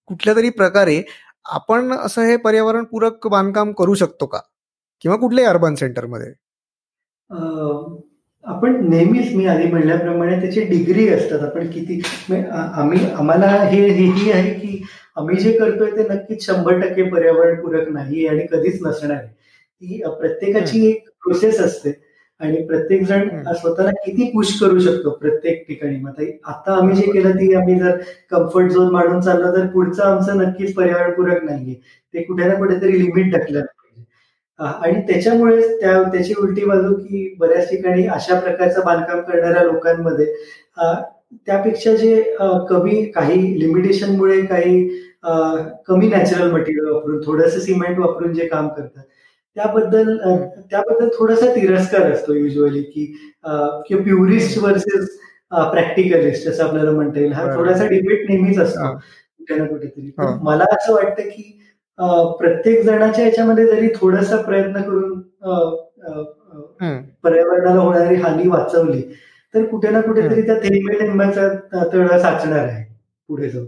कुठल्या तरी प्रकारे आपण असं हे पर्यावरणपूरक बांधकाम करू शकतो का? किंवा कुठल्याही अर्बन सेंटरमध्ये आपण नेहमीच मी आधी म्हणल्याप्रमाणे त्याची डिग्री असतात. आपण किती आम्ही आम्हाला हे हेही आहे की आम्ही जे करतोय ते नक्कीच शंभर टक्के पर्यावरणपूरक नाही आणि कधीच नसणार आहे. ती प्रत्येकाची एक प्रोसेस असते आणि प्रत्येक जण स्वतःला किती पुश करू शकतो प्रत्येक ठिकाणी. मग आता आम्ही जे केलं ती आम्ही जर कम्फर्ट झोन मांडून चाललो तर पुढचं आमचं नक्कीच पर्यावरणपूरक नाहीये. ते कुठे ना कुठेतरी लिमिट टाकलं आणि त्याच्यामुळे त्या त्याची उलटी बाजू की बऱ्याच ठिकाणी अशा प्रकारचं बांधकाम करणाऱ्या लोकांमध्ये त्यापेक्षा जे कमी काही लिमिटेशनमुळे काही कमी नॅचरल मटेरियल वापरून थोडंसं सिमेंट वापरून जे काम करतात त्याबद्दल त्याबद्दल थोडासा तिरस्कार असतो युजली की प्युरिस्ट वर्सेस प्रॅक्टिकलिस्ट असं आपल्याला म्हणता येईल. हा थोडासा डिबेट नेहमीच असतो. कुठे ना कुठेतरी. मला असं वाटतं की प्रत्येक जणाच्या याच्यामध्ये जरी थोडासा प्रयत्न करून पर्यावरणाला होणारी हानी वाचवली तर कुठे ना कुठेतरी त्या थेंबे थेंबाचा तळ साचणार आहे पुढे जाऊन.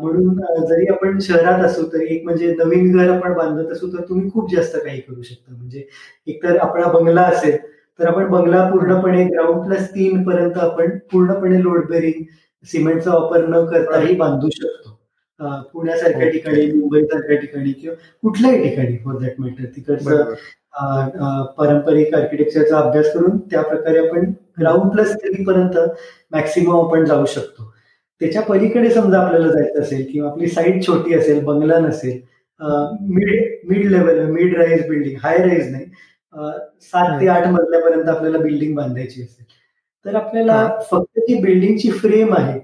म्हणून जरी आपण शहरात असू तरी एक म्हणजे नवीन घर आपण बांधत असू तर तुम्ही खूप जास्त काही करू शकता. म्हणजे एकतर आपला बंगला असेल तर आपण बंगला पूर्णपणे ग्राउंड प्लस तीन पर्यंत आपण पूर्णपणे लोड बेरिंग सिमेंटचा वापर न करताही बांधू शकतो. पुण्यासारख्या ठिकाणी मुंबईसारख्या ठिकाणी किंवा कुठल्याही ठिकाणी फॉर दॅट मॅटर तिकडचं पारंपरिक आर्किटेक्चरचा अभ्यास करून त्या प्रकारे आपण ग्राउंड प्लस थ्री पर्यंत मॅक्सिमम आपण जाऊ शकतो. त्याच्या पलीकडे समजा आपल्याला जायचं असेल किंवा आपली साईट छोटी असेल बंगला नसेल mid mid level mid rise building high rise नाही सात ते आठ मजल्यापर्यंत आपल्याला बिल्डिंग बांधायची असेल. तर आपल्याला फक्त जी बिल्डिंगची फ्रेम आहे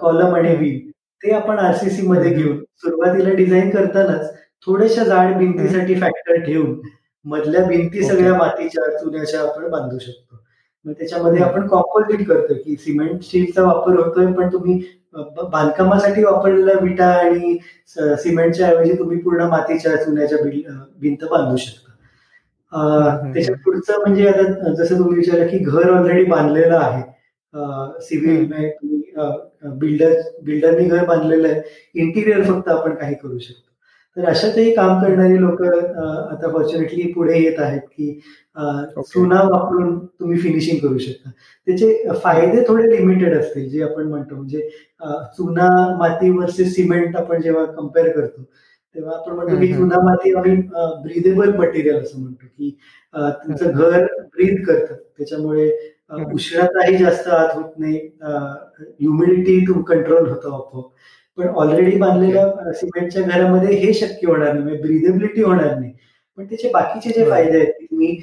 कॉलम आणि व्ही ते आपण आरसीसी मध्ये घेऊन सुरुवातीला डिझाईन करतानाच थोड्याशा जाड भिंतीसाठी फॅक्टर ठेवून मधल्या भिंती सगळ्या मातीच्या चुन्याच्या आपण बांधू शकतो. मग त्याच्यामध्ये आपण कॉम्पोजिट करतो की सिमेंट स्टीलचा वापर होतोय पण तुम्ही बांधकामासाठी वापरलेल्या विटा आणि सिमेंटच्या ऐवजी तुम्ही पूर्ण मातीच्या चुन्याच्या भिंत बांधू शकता. त्याच्या पुढचं म्हणजे आता जसं तुम्ही विचारलं की घर ऑलरेडी बांधलेलं आहे. सिव्हिल बिल्डर बिल्डरनी घर बांधलेलं आहे. इंटिरियर फक्त आपण काही करू शकतो. तर अशातही काम करणारी लोक आता फॉर्च्युनेटली पुढे येत आहेत की चुना वापरून तुम्ही फिनिशिंग करू शकता. त्याचे फायदे थोडे लिमिटेड असतील जे आपण म्हणतो. म्हणजे चुना माती वर्सेस सिमेंट आपण जेव्हा कंपेअर करतो तेव्हा आपण म्हणतो की चुना माती आम्ही ब्रिदेबल मटेरियल असं म्हणतो की तुमचं घर ब्रीद करतं. त्याच्यामुळे उष्णताही जास्त आत होत नाही. ह्युमिडिटी कंट्रोल होतं आपोआप. पण ऑलरेडी बांधलेल्या सिमेंटच्या घरामध्ये हे शक्य होणार नाही. म्हणजे ब्रिदेबिलिटी होणार नाही. पण त्याचे बाकीचे जे फायदे आहेत तुम्ही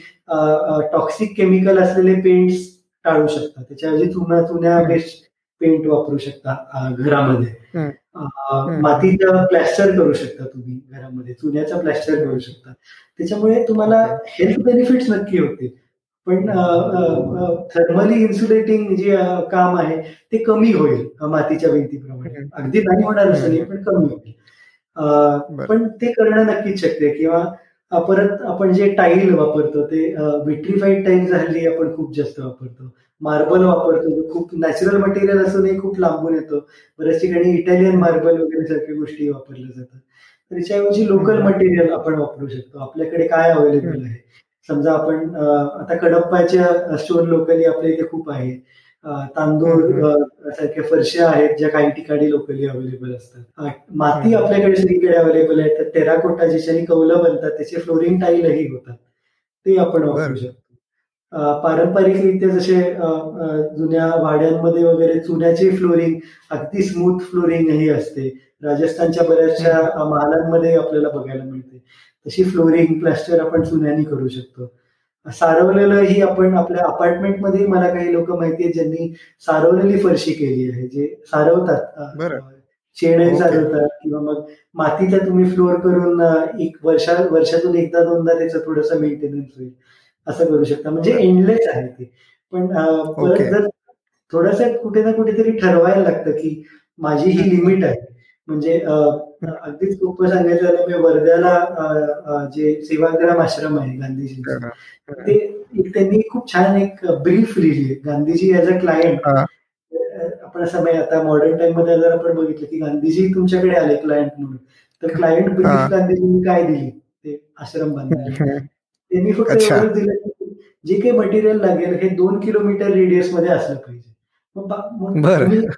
टॉक्सिक केमिकल असलेले पेंट्स टाळू शकता. त्याच्याऐवजी चुना चुन्या बेस्ट पेंट वापरू शकता घरामध्ये. मातीचा प्लॅस्टर करू शकता तुम्ही घरामध्ये. चुन्याचा प्लॅस्टर करू शकता. त्याच्यामुळे तुम्हाला हेल्थ बेनिफिट्स नक्की होतील. पण थर्मली इन्सुलेटिंग जे काम आहे ते कमी होईल मातीच्या भिंतीप्रमाणे. अगदी नाही होणार असं नाही पण कमी होईल. पण ते करणं नक्कीच शक्य किंवा परत आपण जे टाईल वापरतो ते विट्रीफाईड टाईल झाली आपण खूप जास्त वापरतो. मार्बल वापरतो खूप नॅचरल मटेरियल असूनही खूप लांबून येतो. बऱ्याच ठिकाणी इटालियन मार्बल वगैरे सारख्या गोष्टी वापरल्या जातात. त्याच्याऐवजी लोकल मटेरियल आपण वापरू शकतो. आपल्याकडे काय अवेलेबल आहे? समजा आपण आता कडप्पाच्या स्टोर लोकली आपल्या इथे खूप आहे. तांदूळ सारख्या फरशा आहेत ज्या काही ठिकाणी लोकली अवेलेबल असतात. माती आपल्याकडे सगळीकडे अवेलेबल आहे. तर टेराकोटा ज्याच्याने कौलं बनतात त्याचे फ्लोरिंग टाईलही होतात. ते आपण वापरू शकतो. पारंपरिकरित्या जसे जुन्या वाड्यांमध्ये वगैरे चुन्याचे फ्लोरिंग अगदी स्मूथ फ्लोरिंग ही असते. राजस्थानच्या बऱ्याचशा महालांमध्ये आपल्याला बघायला मिळते. तशी फ्लोरिंग प्लास्टर आपण चुन्यानी करू शकतो. सारवलेलं ही आपण आपल्या अपार्टमेंटमध्ये मला काही लोक माहिती आहेत ज्यांनी सारवलेली फरशी केली आहे जे सारवतात. शेणे सारवतात किंवा मग मातीचा तुम्ही फ्लोअर करून एक वर्षा वर्षातून एकदा दोनदा त्याचं थोडंसं मेंटेनन्स होईल. असं करू शकता. म्हणजे एंडलेस आहे ते. पण परत जर थोडस कुठे ना कुठेतरी ठरवायला लागतं की माझी ही लिमिट आहे. म्हणजे अगदीच सोपं सांगायचं झालं मी वर्ध्याला जे सेवाग्राम आश्रम आहे गांधीजींचा ते त्यांनी खूप छान एक ब्रीफ लिहिली. गांधीजी ऍज अ क्लायंट आपण असं आता मॉडर्न टाइममध्ये जर आपण बघितलं की गांधीजी तुमच्याकडे आले क्लायंट म्हणून तर क्लायंट ब्रीफ गांधीजींनी काय दिली? ते आश्रम बांधण्याला त्यांनी फक्त एवढंच दिलं जे काही मटेरियल लागेल हे दोन किलोमीटर रेडियसमध्ये असलं पाहिजे. मग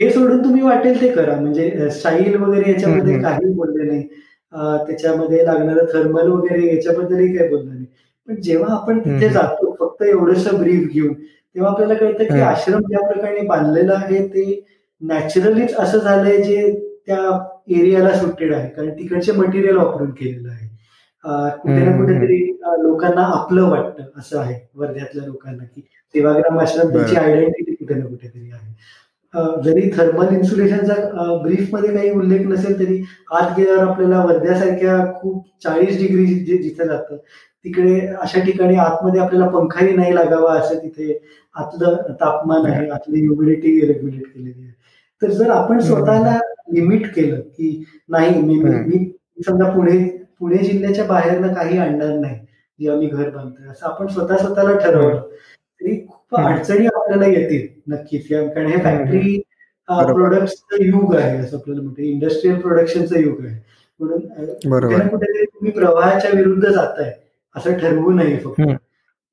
हे सोडून तुम्ही वाटेल ते करा. म्हणजे स्टाईल वगैरे याच्यामध्ये काही बोलले नाही. त्याच्यामध्ये लागणारं थर्मल वगैरे याच्याबद्दलही काही बोललं नाही. पण जेव्हा आपण तिथे जातो फक्त एवढंस ब्रीफ घेऊन तेव्हा आपल्याला कळतं की आश्रम ज्या प्रकारे बांधलेला आहे ते नॅचरलीच असं झालंय जे त्या एरियाला सुटेड आहे. कारण तिकडचे मटेरियल वापरून केलेलं आहे. कुठे ना कुठेतरी लोकांना आपलं वाटतं असं आहे. वर्ध्यातल्या लोकांना की सेवाग्राम आश्रम त्यांची आयडेंटिटी कुठे ना कुठेतरी आहे. जरी थर्मल इन्सुलेशनचा ब्रीफमध्ये काही उल्लेख नसेल तरी आत गेल्यावर आपल्याला वर्ध्यासारख्या खूप चाळीस डिग्री जिथे जातं तिकडे अशा ठिकाणी आतमध्ये आपल्याला पंखाही नाही लागावा असं तिथे आतलं तापमान आहे आतली ह्युमिडिटी रेग्युलेट केलेली आहे. तर जर आपण स्वतःला लिमिट केलं की नाही मी मी समजा पुणे पुणे जिल्ह्याच्या बाहेरनं काही आणणार नाही जे आम्ही घर बांधतोय असं आपण स्वतः स्वतःला ठरवलं तरी खूप अडचणी आपल्याला येतील नक्कीच. कारण हे फॅक्टरी प्रोडक्टचं युग आहे असं आपल्याला म्हणतो इंडस्ट्रीयल प्रोडक्शनचं युग आहे. म्हणून कुठेतरी तुम्ही प्रवाहाच्या विरुद्ध जाताय असं ठरवू नये फक्त.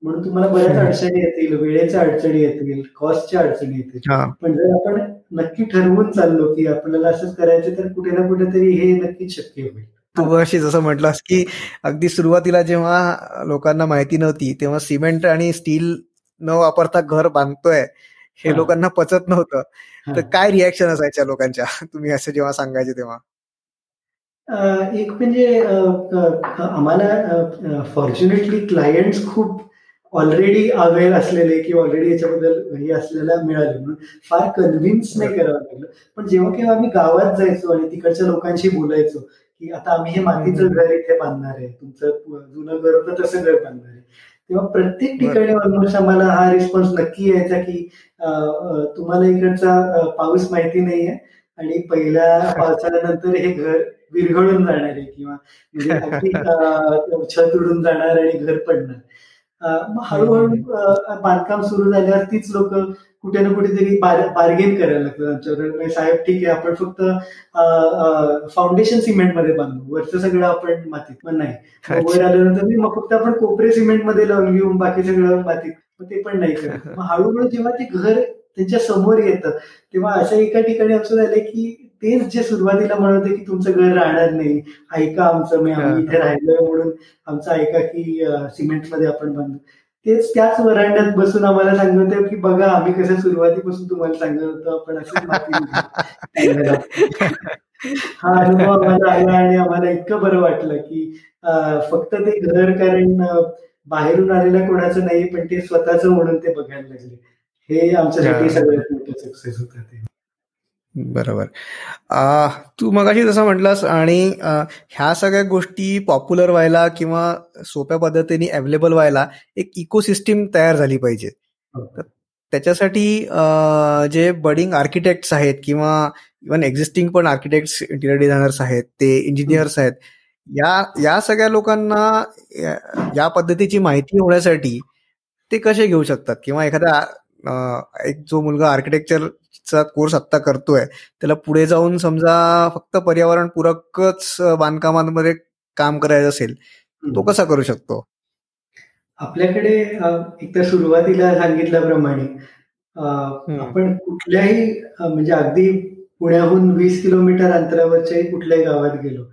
म्हणून तुम्हाला बऱ्याच अडचणी येतील वेळेच्या अडचणी येतील कॉस्टच्या अडचणी येतील. पण जर आपण नक्की ठरवून चाललो की आपल्याला असंच करायचं तर कुठे ना कुठेतरी हे नक्कीच शक्य होईल. तू अशी जसं म्हटलंस की अगदी सुरुवातीला जेव्हा लोकांना माहिती नव्हती तेव्हा सिमेंट आणि स्टील न वापरता घर बांधतोय हे लोकांना पचत नव्हतं. तर काय रिॲक्शन असायच्या लोकांच्या? तुम्ही असं जेव्हा सांगायचे तेव्हा. एक म्हणजे आम्हाला फॉर्च्युनेटली क्लायंट्स खूप ऑलरेडी अवेअर असलेले किंवा ऑलरेडी याच्याबद्दल हे असलेला मिळाले म्हणून फार कन्व्हिन्स नाही करावं लागलं. पण जेव्हा केव्हा आम्ही गावात जायचो आणि तिकडच्या लोकांशी बोलायचो की आता आम्ही हे मातीचं घर इथे बांधणार आहे तुमचं जुनं घर होतं तसं घर बांधणार आहे. तेव्हा प्रत्येक ठिकाणी ऑलमोस्ट आम्हाला हा रिस्पॉन्स नक्की यायचा की तुम्हाला इकडचा पाऊस माहिती नाहीये आणि पहिल्या पावसाळ्यानंतर हे घर विरघळून जाणार आहे किंवा म्हणजे छत उडून जाणार आणि घर पडणार. मग हळूहळू बांधकाम सुरू झाल्यावर तीच लोक कुठे ना कुठेतरी बार्गेन करायला लागतात आमच्यावर साहेब ठीक आहे आपण फक्त फाउंडेशन सिमेंटमध्ये बांधू. वरचं सगळं आपण मातीत पण नाही. वर आल्यानंतर मग फक्त आपण कोपरे सिमेंटमध्ये लावून घेऊन बाकी सगळं मातीत. मग ते पण नाही करत. मग हळूहळू जेव्हा ते घर त्यांच्यासमोर येतं तेव्हा असं एका ठिकाणी असं झालं की तेच जे सुरुवातीला म्हणत की तुमचं घर राहणार नाही ऐका आमचं मी आम्ही इथे राहिलोय म्हणून आमचं ऐका की सिमेंटमध्ये आपण बांधू. तेच त्याच वरांड्यात बसून आम्हाला सांगत होते की बघा आम्ही कसं सुरुवातीपासून तुम्हाला सांगत होतो आपण असं हा अनुभव आम्हाला आला आणि आम्हाला इतकं बरं वाटलं की फक्त ते घर कारण बाहेरून आलेल्या कोणाचं नाही पण ते स्वतःच म्हणून ते बघायला लागले. हे आमच्यासाठी सगळ्यात मोठं सक्सेस होतं ते. बरोबर. तू मगाशी जसं म्हटलंस आणि ह्या सगळ्या गोष्टी पॉप्युलर व्हायला किंवा सोप्या पद्धतीने अवेलेबल व्हायला एक इकोसिस्टीम तयार झाली पाहिजे. त्याच्यासाठी जे बडिंग आर्किटेक्ट्स आहेत किंवा इव्हन एक्झिस्टिंग पण आर्किटेक्ट्स इंटिरियर डिझायनर्स आहेत ते इंजिनियर्स आहेत या या सगळ्या लोकांना या पद्धतीची माहिती होण्यासाठी ते कसे घेऊ शकतात? किंवा एखाद्या एक जो मुलगा आर्किटेक्चरचा कोर्स आत्ता करतोय त्याला पुढे जाऊन समजा फक्त पर्यावरण पूरकच बांधकामांमध्ये काम करायचं असेल तो कसा करू शकतो? आपल्याकडे एकतर सुरुवातीला सांगितल्याप्रमाणे आपण कुठल्याही म्हणजे अगदी पुण्याहून वीस किलोमीटर अंतरावरच्याही कुठल्याही गावात गेलो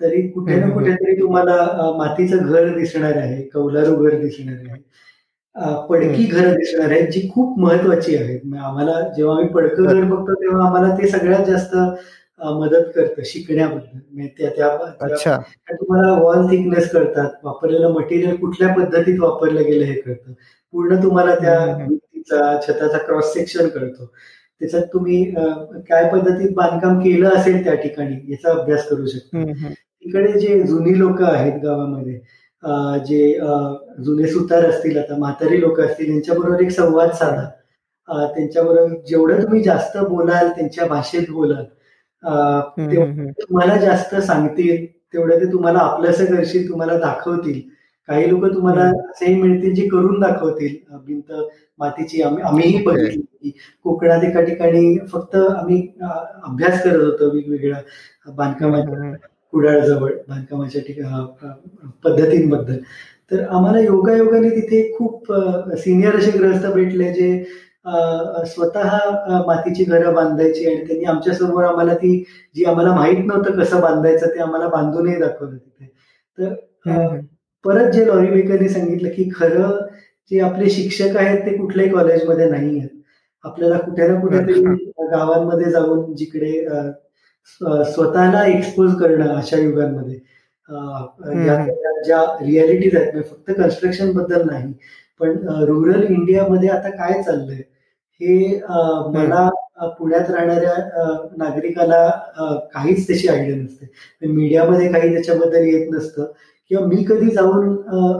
तरी कुठे ना कुठेतरी तुम्हाला मातीचं घर दिसणार आहे कौलारू घर दिसणार आहे. पडकी घरं दिसणार आहेत जी खूप महत्वाची आहेत आम्हाला जेव्हा आम्ही पडकं घर बघतो तेव्हा आम्हाला ते सगळ्यात जास्त मदत करतं शिकण्याबद्दल. त्या तुम्हाला वॉल थिकनेस करतात वापरलेलं मटेरियल कुठल्या पद्धतीत वापरलं गेलं हे कळतं पूर्ण तुम्हाला त्या छताचा क्रॉस सेक्शन कळतो त्याच्यात तुम्ही काय पद्धतीत बांधकाम केलं असेल त्या ठिकाणी याचा अभ्यास करू शकतो. इकडे जे जुनी लोक आहेत गावामध्ये जे जुने सुतार असतील आता म्हातारी लोक असतील यांच्याबरोबर एक संवाद साधा. त्यांच्याबरोबर जेवढं तुम्ही जास्त बोलाल त्यांच्या भाषेत बोलाल तुम्हाला जास्त सांगतील तेवढं ते तुम्हाला आपलंसं करशील तुम्हाला दाखवतील. काही लोक तुम्हाला असेही मिळतील जे करून दाखवतील. भिंत मातीची आम्ही आम्हीही बघितली. की कोकणात एका ठिकाणी फक्त आम्ही अभ्यास करत होतो वेगवेगळ्या बांधकामाच्या कुडाळजवळ बांधकामाच्या ठिकाण पद्धतींबद्दल. तर आम्हाला योगायोगाने तिथे खूप सिनियर असे ग्रस्त भेटले जे स्वतः मातीची घरं बांधायची आणि त्यांनी आमच्यासमोर आम्हाला ती जी आम्हाला माहीत नव्हतं कसं बांधायचं ते आम्हाला बांधूनही दाखवलं तिथे. तर परत जे लॉरी मेकरने सांगितलं की खरं जे आपले शिक्षक आहेत ते कुठल्याही कॉलेजमध्ये नाही आहेत. आपल्याला कुठे ना कुठेतरी गावांमध्ये जाऊन जिकडे स्वतःला एक्सपोज करणं अशा युगांमध्ये. ज्या रियालिटीज आहेत म्हणजे फक्त कन्स्ट्रक्शनबद्दल नाही पण रुरल इंडियामध्ये आता काय चाललंय? हे मला पुण्यात राहणाऱ्या नागरिकाला काहीच त्याची आयडिया नसते. मीडियामध्ये काही त्याच्याबद्दल येत नसतं. किंवा मी कधी जाऊन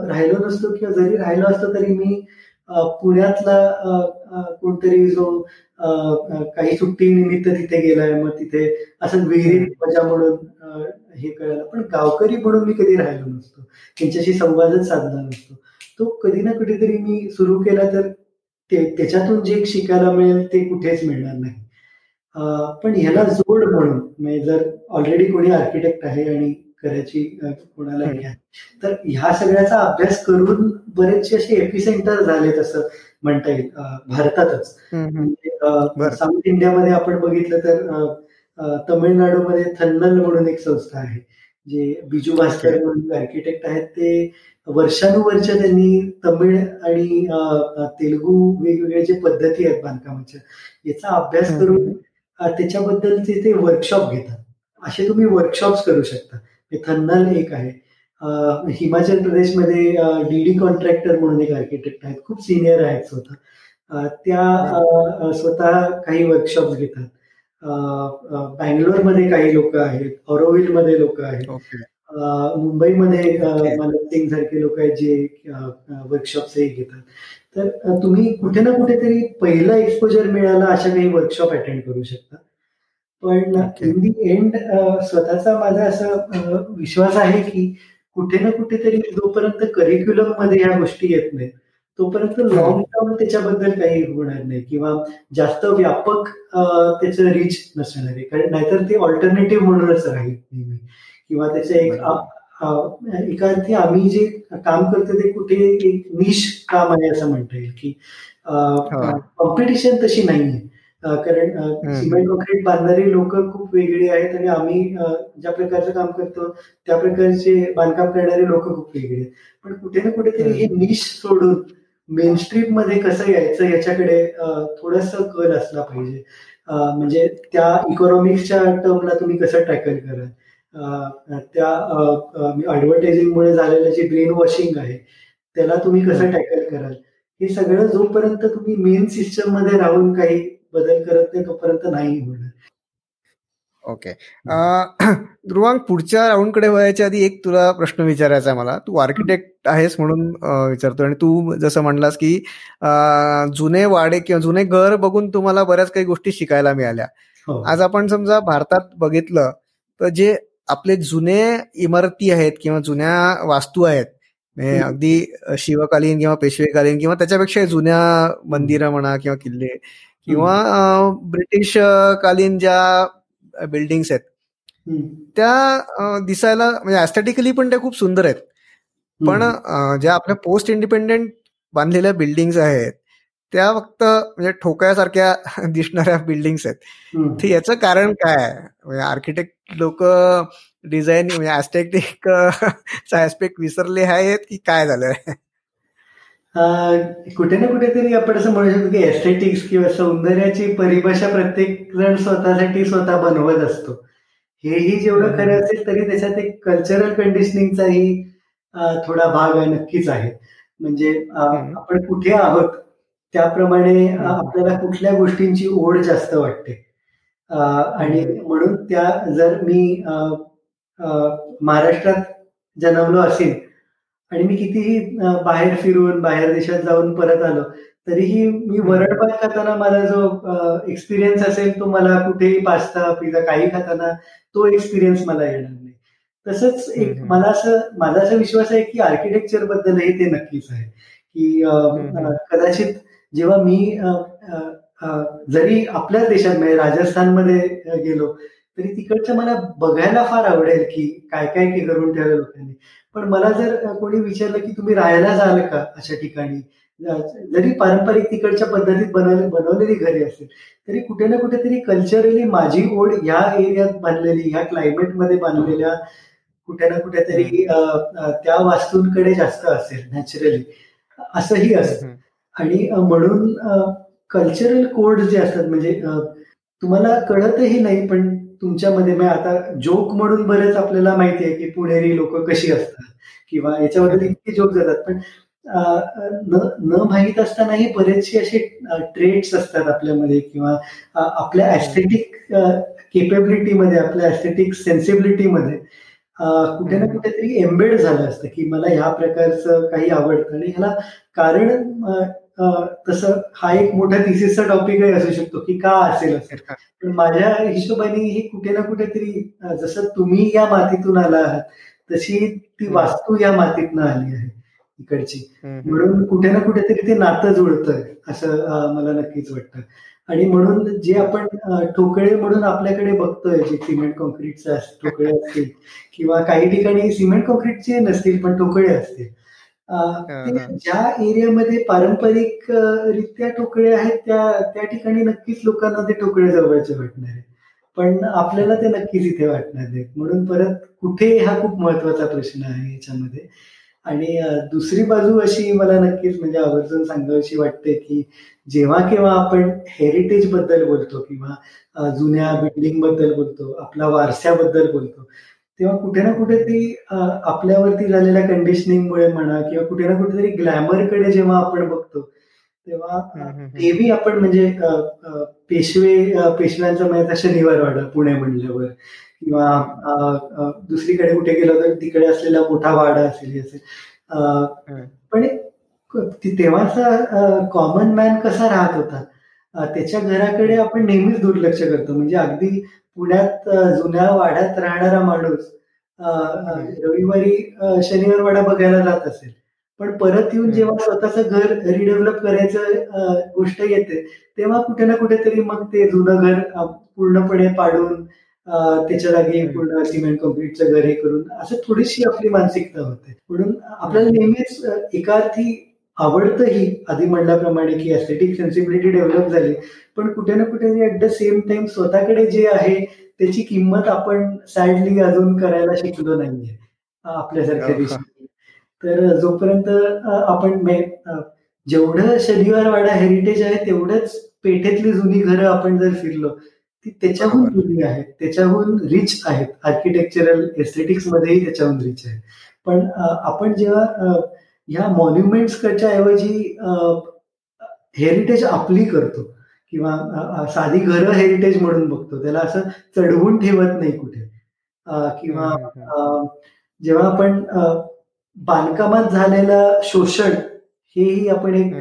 राहिलो नसतो किंवा जरी राहिलो असतो तरी मी पुण्यातला कोणतरी जो काही सुट्टी निमित्त तिथे गेलाय मग तिथे असं विहिरीत मजा म्हणून हे कळलं पण गावकरी म्हणून मी कधी राहिलो नसतो. त्यांच्याशी संवादच साधला नसतो. तो कधी ना कधीतरी मी सुरू केला तर ते त्याच्यातून जे शिकायला मिळेल ते कुठेच मिळणार नाही. पण ह्याला जोड म्हणून म्हणजे जर ऑलरेडी कोणी आर्किटेक्ट आहे आणि करायची कोणाला घ्या. तर ह्या सगळ्याचा अभ्यास करून बरेचसे असे एपिसेंटर झालेत असं म्हणता येईल भारतातच. म्हणजे, साऊथ इंडियामध्ये आपण बघितलं तर तमिळनाडूमध्ये थन्नल म्हणून एक संस्था आहे जे बिजू भास्कर म्हणून आर्किटेक्ट आहेत. ते वर्षानुवर्ष त्यांनी तमिळ आणि तेलुगू वेगवेगळे जे पद्धती आहेत बांधकामाच्या याचा अभ्यास करून त्याच्याबद्दलचे ते वर्कशॉप घेतात. असे तुम्ही वर्कशॉप्स करू शकता. थन्नल एक आहे. हिमाचल प्रदेशमध्ये डीडी कॉन्ट्रॅक्टर म्हणून एक आर्किटेक्ट आहेत. खूप सिनियर आहेत स्वतः. त्या स्वतः काही वर्कशॉप घेतात. बँगलोरमध्ये काही लोक आहेत. मध्ये लोक आहेत. मुंबईमध्ये मालक सिंग सारखे लोक आहेत जे वर्कशॉप्स घेतात. तर तुम्ही कुठे ना कुठेतरी पहिला एक्सपोजर मिळाला अशा काही वर्कशॉप अटेंड करू शकता? पण इन दी एंड स्वतःचा माझा असा विश्वास आहे की कुठे ना कुठेतरी जोपर्यंत करिक्युलममध्ये ह्या गोष्टी येत नाहीत तोपर्यंत लॉंग टर्म त्याच्याबद्दल काही होणार नाही किंवा जास्त व्यापक त्याचं रीच नसणार आहे. कारण नाहीतर ते ऑल्टरनेटिव्ह म्हणूनच राहील नेहमी. किंवा त्याचं एक एका अर्थी आम्ही जे काम करतो ते कुठे एक निश काम आहे असं म्हणता येईल की कॉम्पिटिशन तशी नाहीये. कारण सिमेंट कॉन्क्रीट बांधणारी लोक खूप वेगळी आहेत आणि आम्ही ज्या प्रकारचं काम करतो त्या प्रकारचे बांधकाम करणारे लोक खूप वेगळे आहेत. पण कुठे ना कुठेतरी हे निश सोडून मेनस्ट्रीममध्ये कसं यायचं याच्याकडे थोडस कल असला पाहिजे. म्हणजे त्या इकॉनॉमिक्सच्या टर्मला तुम्ही कसं टॅकल कराल? त्या ऍडव्हर्टायझिंगमुळे झालेलं जे ब्रेन वॉशिंग आहे त्याला तुम्ही कसं टॅकल कराल? हे सगळं जोपर्यंत तुम्ही मेन सिस्टममध्ये राहून काही बदल करत नाही तोपर्यंत नाही होणार. ओके ध्रुवांग पुढच्या राऊंडकडे वयाच्या आधी एक तुला प्रश्न विचारायचा आहे मला. तू आर्किटेक्ट आहेस म्हणून विचारतो आणि तू जसं म्हणलास की जुने वाडे किंवा जुने घर बघून तुम्हाला बऱ्याच काही गोष्टी शिकायला मिळाल्या. हो. आज आपण समजा भारतात बघितलं तर जे आपले जुने इमारती आहेत किंवा जुन्या वास्तू आहेत अगदी शिवकालीन किंवा पेशवेकालीन किंवा त्याच्यापेक्षा जुन्या मंदिरं म्हणा किंवा किल्ले किंवा ब्रिटिश कालीन ज्या बिल्डिंग्स आहेत त्या दिसायला म्हणजे ऍस्थेटिकली पण त्या खूप सुंदर आहेत. पण ज्या आपल्या पोस्ट इंडिपेंडेंट बांधलेल्या बिल्डिंग्स आहेत त्या फक्त म्हणजे ठोकयासारख्या दिसणाऱ्या बिल्डिंग्स आहेत. याचं कारण काय म्हणजे आर्किटेक्ट लोक डिझाईन म्हणजे ऍस्थेटिक ऍस्पेक्ट विसरले आहेत की काय झालंय? कुठे ना कुठेतरी आपण असं म्हणू शकतो की एस्थेटिक्स किंवा सौंदर्याची परिभाषा प्रत्येक जण स्वतःसाठी स्वतः बनवत असतो. हेही जेवढं खरं असेल तरी त्याच्यात एक कल्चरल कंडिशनिंगचाही थोडा भाग नक्कीच आहे. म्हणजे आपण कुठे आहोत त्याप्रमाणे आपल्याला कुठल्या गोष्टींची ओढ जास्त वाटते. आणि म्हणून त्या जर मी महाराष्ट्रात जन्मलो असेल आणि मी कितीही बाहेर फिरून बाहेर देशात जाऊन परत आलो तरीही मी वरण भात खाताना माझा जो एक्सपिरियन्स असेल तो मला कुठेही पास्ता पिझ्झा काही खाताना तो एक्सपिरियन्स मला येणार नाही. तसंच एक मला असं माझा असा विश्वास आहे की आर्किटेक्चर बद्दलही ते नक्कीच आहे. की कदाचित जेव्हा मी जरी आपल्याच देशात म्हणजे राजस्थानमध्ये गेलो तरी तिकडचं मला बघायला फार आवडेल की काय काय करून ठेवलं लोकांनी. पण मला जर कोणी विचारलं की तुम्ही राहायला जाल का अशा ठिकाणी? जरी पारंपरिक तिकडच्या पद्धतीत बनवले बनवलेली घरे असेल तरी कुठे ना कुठेतरी कल्चरली माझी ओढ ह्या एरियात बांधलेली ह्या क्लायमेटमध्ये बांधलेल्या कुठे ना कुठेतरी त्या वास्तूंकडे जास्त असेल नॅचरली असंही असतं. आणि म्हणून कल्चरल कोड जे असतात म्हणजे तुम्हाला कळतही नाही पण तुमच्यामध्ये म्हणजे आता जोक म्हणून बरेच आपल्याला माहिती आहे की पुणेरी लोक कशी असतात किंवा याच्याबद्दल इतके जोक जातात. पण न माहीत असतानाही बरेचसे असे ट्रेड्स असतात आपल्यामध्ये किंवा आपल्या ऍस्थेटिक केपेबिलिटीमध्ये आपल्या ऍस्थेटिक सेन्सिबिलिटीमध्ये कुठे ना कुठेतरी एम्बेड झालं असतं की मला ह्या प्रकारचं काही आवडतं. आणि ह्याला कारण तसं हा एक मोठा थिसिसचा टॉपिकही असू शकतो की का असेल असेल पण माझ्या हिशोबाने ही कुठे ना कुठेतरी जसं तुम्ही या मातीतून आला आहात तशी ती वास्तू या मातीतनं आली आहे इकडची. म्हणून कुठे ना कुठेतरी ते नातं जुळतंय असं मला नक्कीच वाटतं. आणि म्हणून जे आपण ठोकळे म्हणून आपल्याकडे बघतोय जे सिमेंट कॉन्क्रीटचे ठोकळे असतील किंवा काही ठिकाणी सिमेंट कॉन्क्रीटचे नसतील पण ठोकळे असतील. ज्या एरियामध्ये पारंपरिक रित्या ठोकळे आहेत त्या त्या ठिकाणी नक्कीच लोकांना ते ठोकळे जवळचे वाटणार आहे पण आपल्याला ते नक्कीच इथे वाटणार आहे म्हणून परत कुठे हा खूप महत्त्वाचा प्रश्न आहे याच्यामध्ये. आणि दुसरी बाजू अशी मला नक्कीच म्हणजे आवर्जून सांगावीशी वाटते की जेव्हा केव्हा आपण हेरिटेजबद्दल बोलतो किंवा जुन्या बिल्डिंगबद्दल बोलतो आपल्या वारशाबद्दल बोलतो तेव्हा कुठे ना कुठेतरी आपल्यावरती झालेल्या कंडिशनिंगमुळे म्हणा किंवा कुठे ना कुठेतरी ग्लॅमरकडे जेव्हा आपण बघतो तेव्हा नेहमी आपण म्हणजे पेशवे पेशव्यांचा म्हणजे शनिवार वाडा पुणे म्हणल्यावर. किंवा दुसरीकडे कुठे गेलो तर तिकडे असलेला मोठा वाडा असेल असेल. पण तेव्हाचा कॉमन मॅन कसा राहत होता? त्याच्या घराकडे आपण नेहमीच दुर्लक्ष करतो. म्हणजे अगदी पुण्यात जुन्या वाड्यात राहणारा माणूस रविवारी शनिवार वाडा बघायला जात असेल. पण परत येऊन जेव्हा स्वतःचं घर रिडेव्हलप करायचं गोष्ट येते तेव्हा कुठे ना कुठेतरी मग ते जुनं घर पूर्णपणे पाडून त्याच्या जागी पूर्ण सिमेंट कॉन्क्रीटचं घर हे करून असं थोडीशी आपली मानसिकता होते. म्हणून आपल्याला नेहमीच एका अर्थी आवडतंही. आधी म्हणल्याप्रमाणे की एस्थेटिक सेन्सिबिलिटी डेव्हलप झाली. पण कुठे ना कुठे ऍट द सेम टाइम स्वतःकडे जे आहे त्याची किंमत आपण सॅडली अजून करायला शिकलो नाहीये. आपल्यासारख्या हो देशात तर जोपर्यंत आपण जेवढं शनिवार वाडा हेरिटेज आहे तेवढंच पेठेतली जुनी घरं आपण जर फिरलो ती त्याच्याहून जुनी आहेत. त्याच्याहून रिच आहेत. आर्किटेक्चरल एस्थेटिक्स मध्येही त्याच्याहून रिच आहे पण आपण जेव्हा ह्या मॉन्युमेंट्सच्या ऐवजी हेरिटेज आपली करतो. किंवा साधी घरं हेरिटेज म्हणून बघतो. त्याला असं चढवून ठेवत नाही कुठे. किंवा जेव्हा आपण बांधकामात झालेलं शोषण हेही आपण एक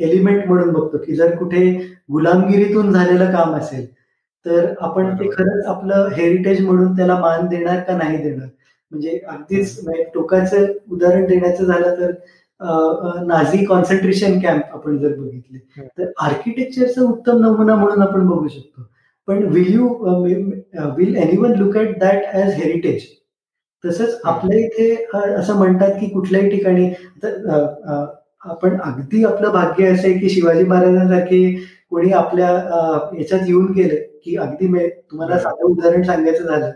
एलिमेंट म्हणून बघतो. की जर कुठे गुलामगिरीतून झालेलं काम असेल तर आपण ते खरंच आपलं हेरिटेज म्हणून त्याला मान देणार का नाही देणार? म्हणजे अगदीच म्हणजे टोकाचं उदाहरण देण्याचं झालं तर नाझी कॉन्सन्ट्रेशन कॅम्प आपण जर बघितले तर आर्किटेक्चरचा उत्तम नमुना म्हणून आपण बघू शकतो. पण will you will anyone look at that as heritage तसंच आपल्या इथे असं म्हणतात की कुठल्याही ठिकाणी आपण अगदी आपलं भाग्य असे की शिवाजी महाराजांसारखे कोणी आपल्या याच्यात येऊन गेले की अगदी तुम्हाला साधं उदाहरण सांगायचं झालं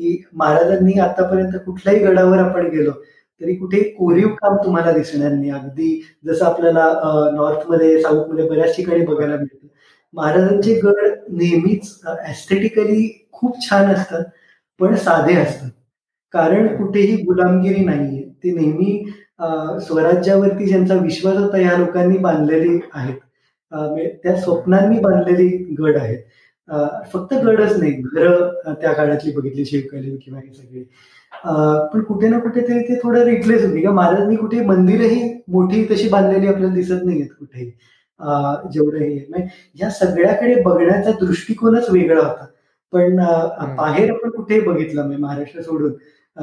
की महाराजांनी आतापर्यंत कुठल्याही गडावर आपण गेलो तरी कुठेही कोरीव काम तुम्हाला दिसणार नाही. अगदी जसं आपल्याला नॉर्थमध्ये साऊथमध्ये बऱ्याच ठिकाणी बघायला मिळतं. महाराजांचे गड नेहमीच एस्थेटिकली खूप छान असतात पण साधे असतात. कारण कुठेही गुलामगिरी नाहीये. ते नेहमी स्वराज्यावरती ज्यांचा विश्वास होता या लोकांनी बांधलेली आहेत. म्हणजे त्या स्वप्नांनी बांधलेली गड आहेत. फक्त गडच नाही घर त्या काळातली बघितली शिवकालीन किंवा हे सगळे. पण कुठे ना कुठे तरी ते थोडं रिप्लेस होते. किंवा महाराजांनी कुठे मंदिरही मोठी तशी बांधलेली आपल्याला दिसत नाहीयेत कुठेही. जेवढंही या सगळ्याकडे बघण्याचा दृष्टिकोनच वेगळा होता. पण बाहेर आपण कुठेही बघितलं म्हणजे महाराष्ट्र सोडून.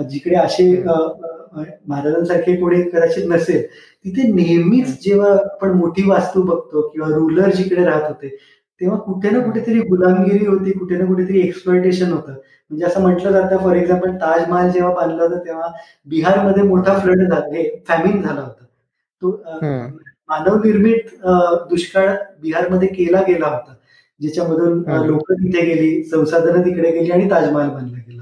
जिकडे असे महाराजांसारखे कोणी कदाचित नसेल तिथे नेहमीच जेव्हा आपण मोठी वास्तू बघतो किंवा रुलर जिकडे राहत होते तेव्हा कुठे ना कुठेतरी गुलामगिरी होती कुठे ना कुठेतरी एक्सप्लॉयटेशन होतं. म्हणजे असं म्हटलं जातं फॉर एक्झाम्पल ताजमहाल जेव्हा बांधला होता तेव्हा बिहारमध्ये मोठा फ्लड झाला फॅमिन झाला होता. तो मानवनिर्मित दुष्काळ बिहारमध्ये केला गेला होता. ज्याच्यामधून लोक तिथे गेली संसाधनं तिकडे गेली आणि ताजमहाल बांधला गेला.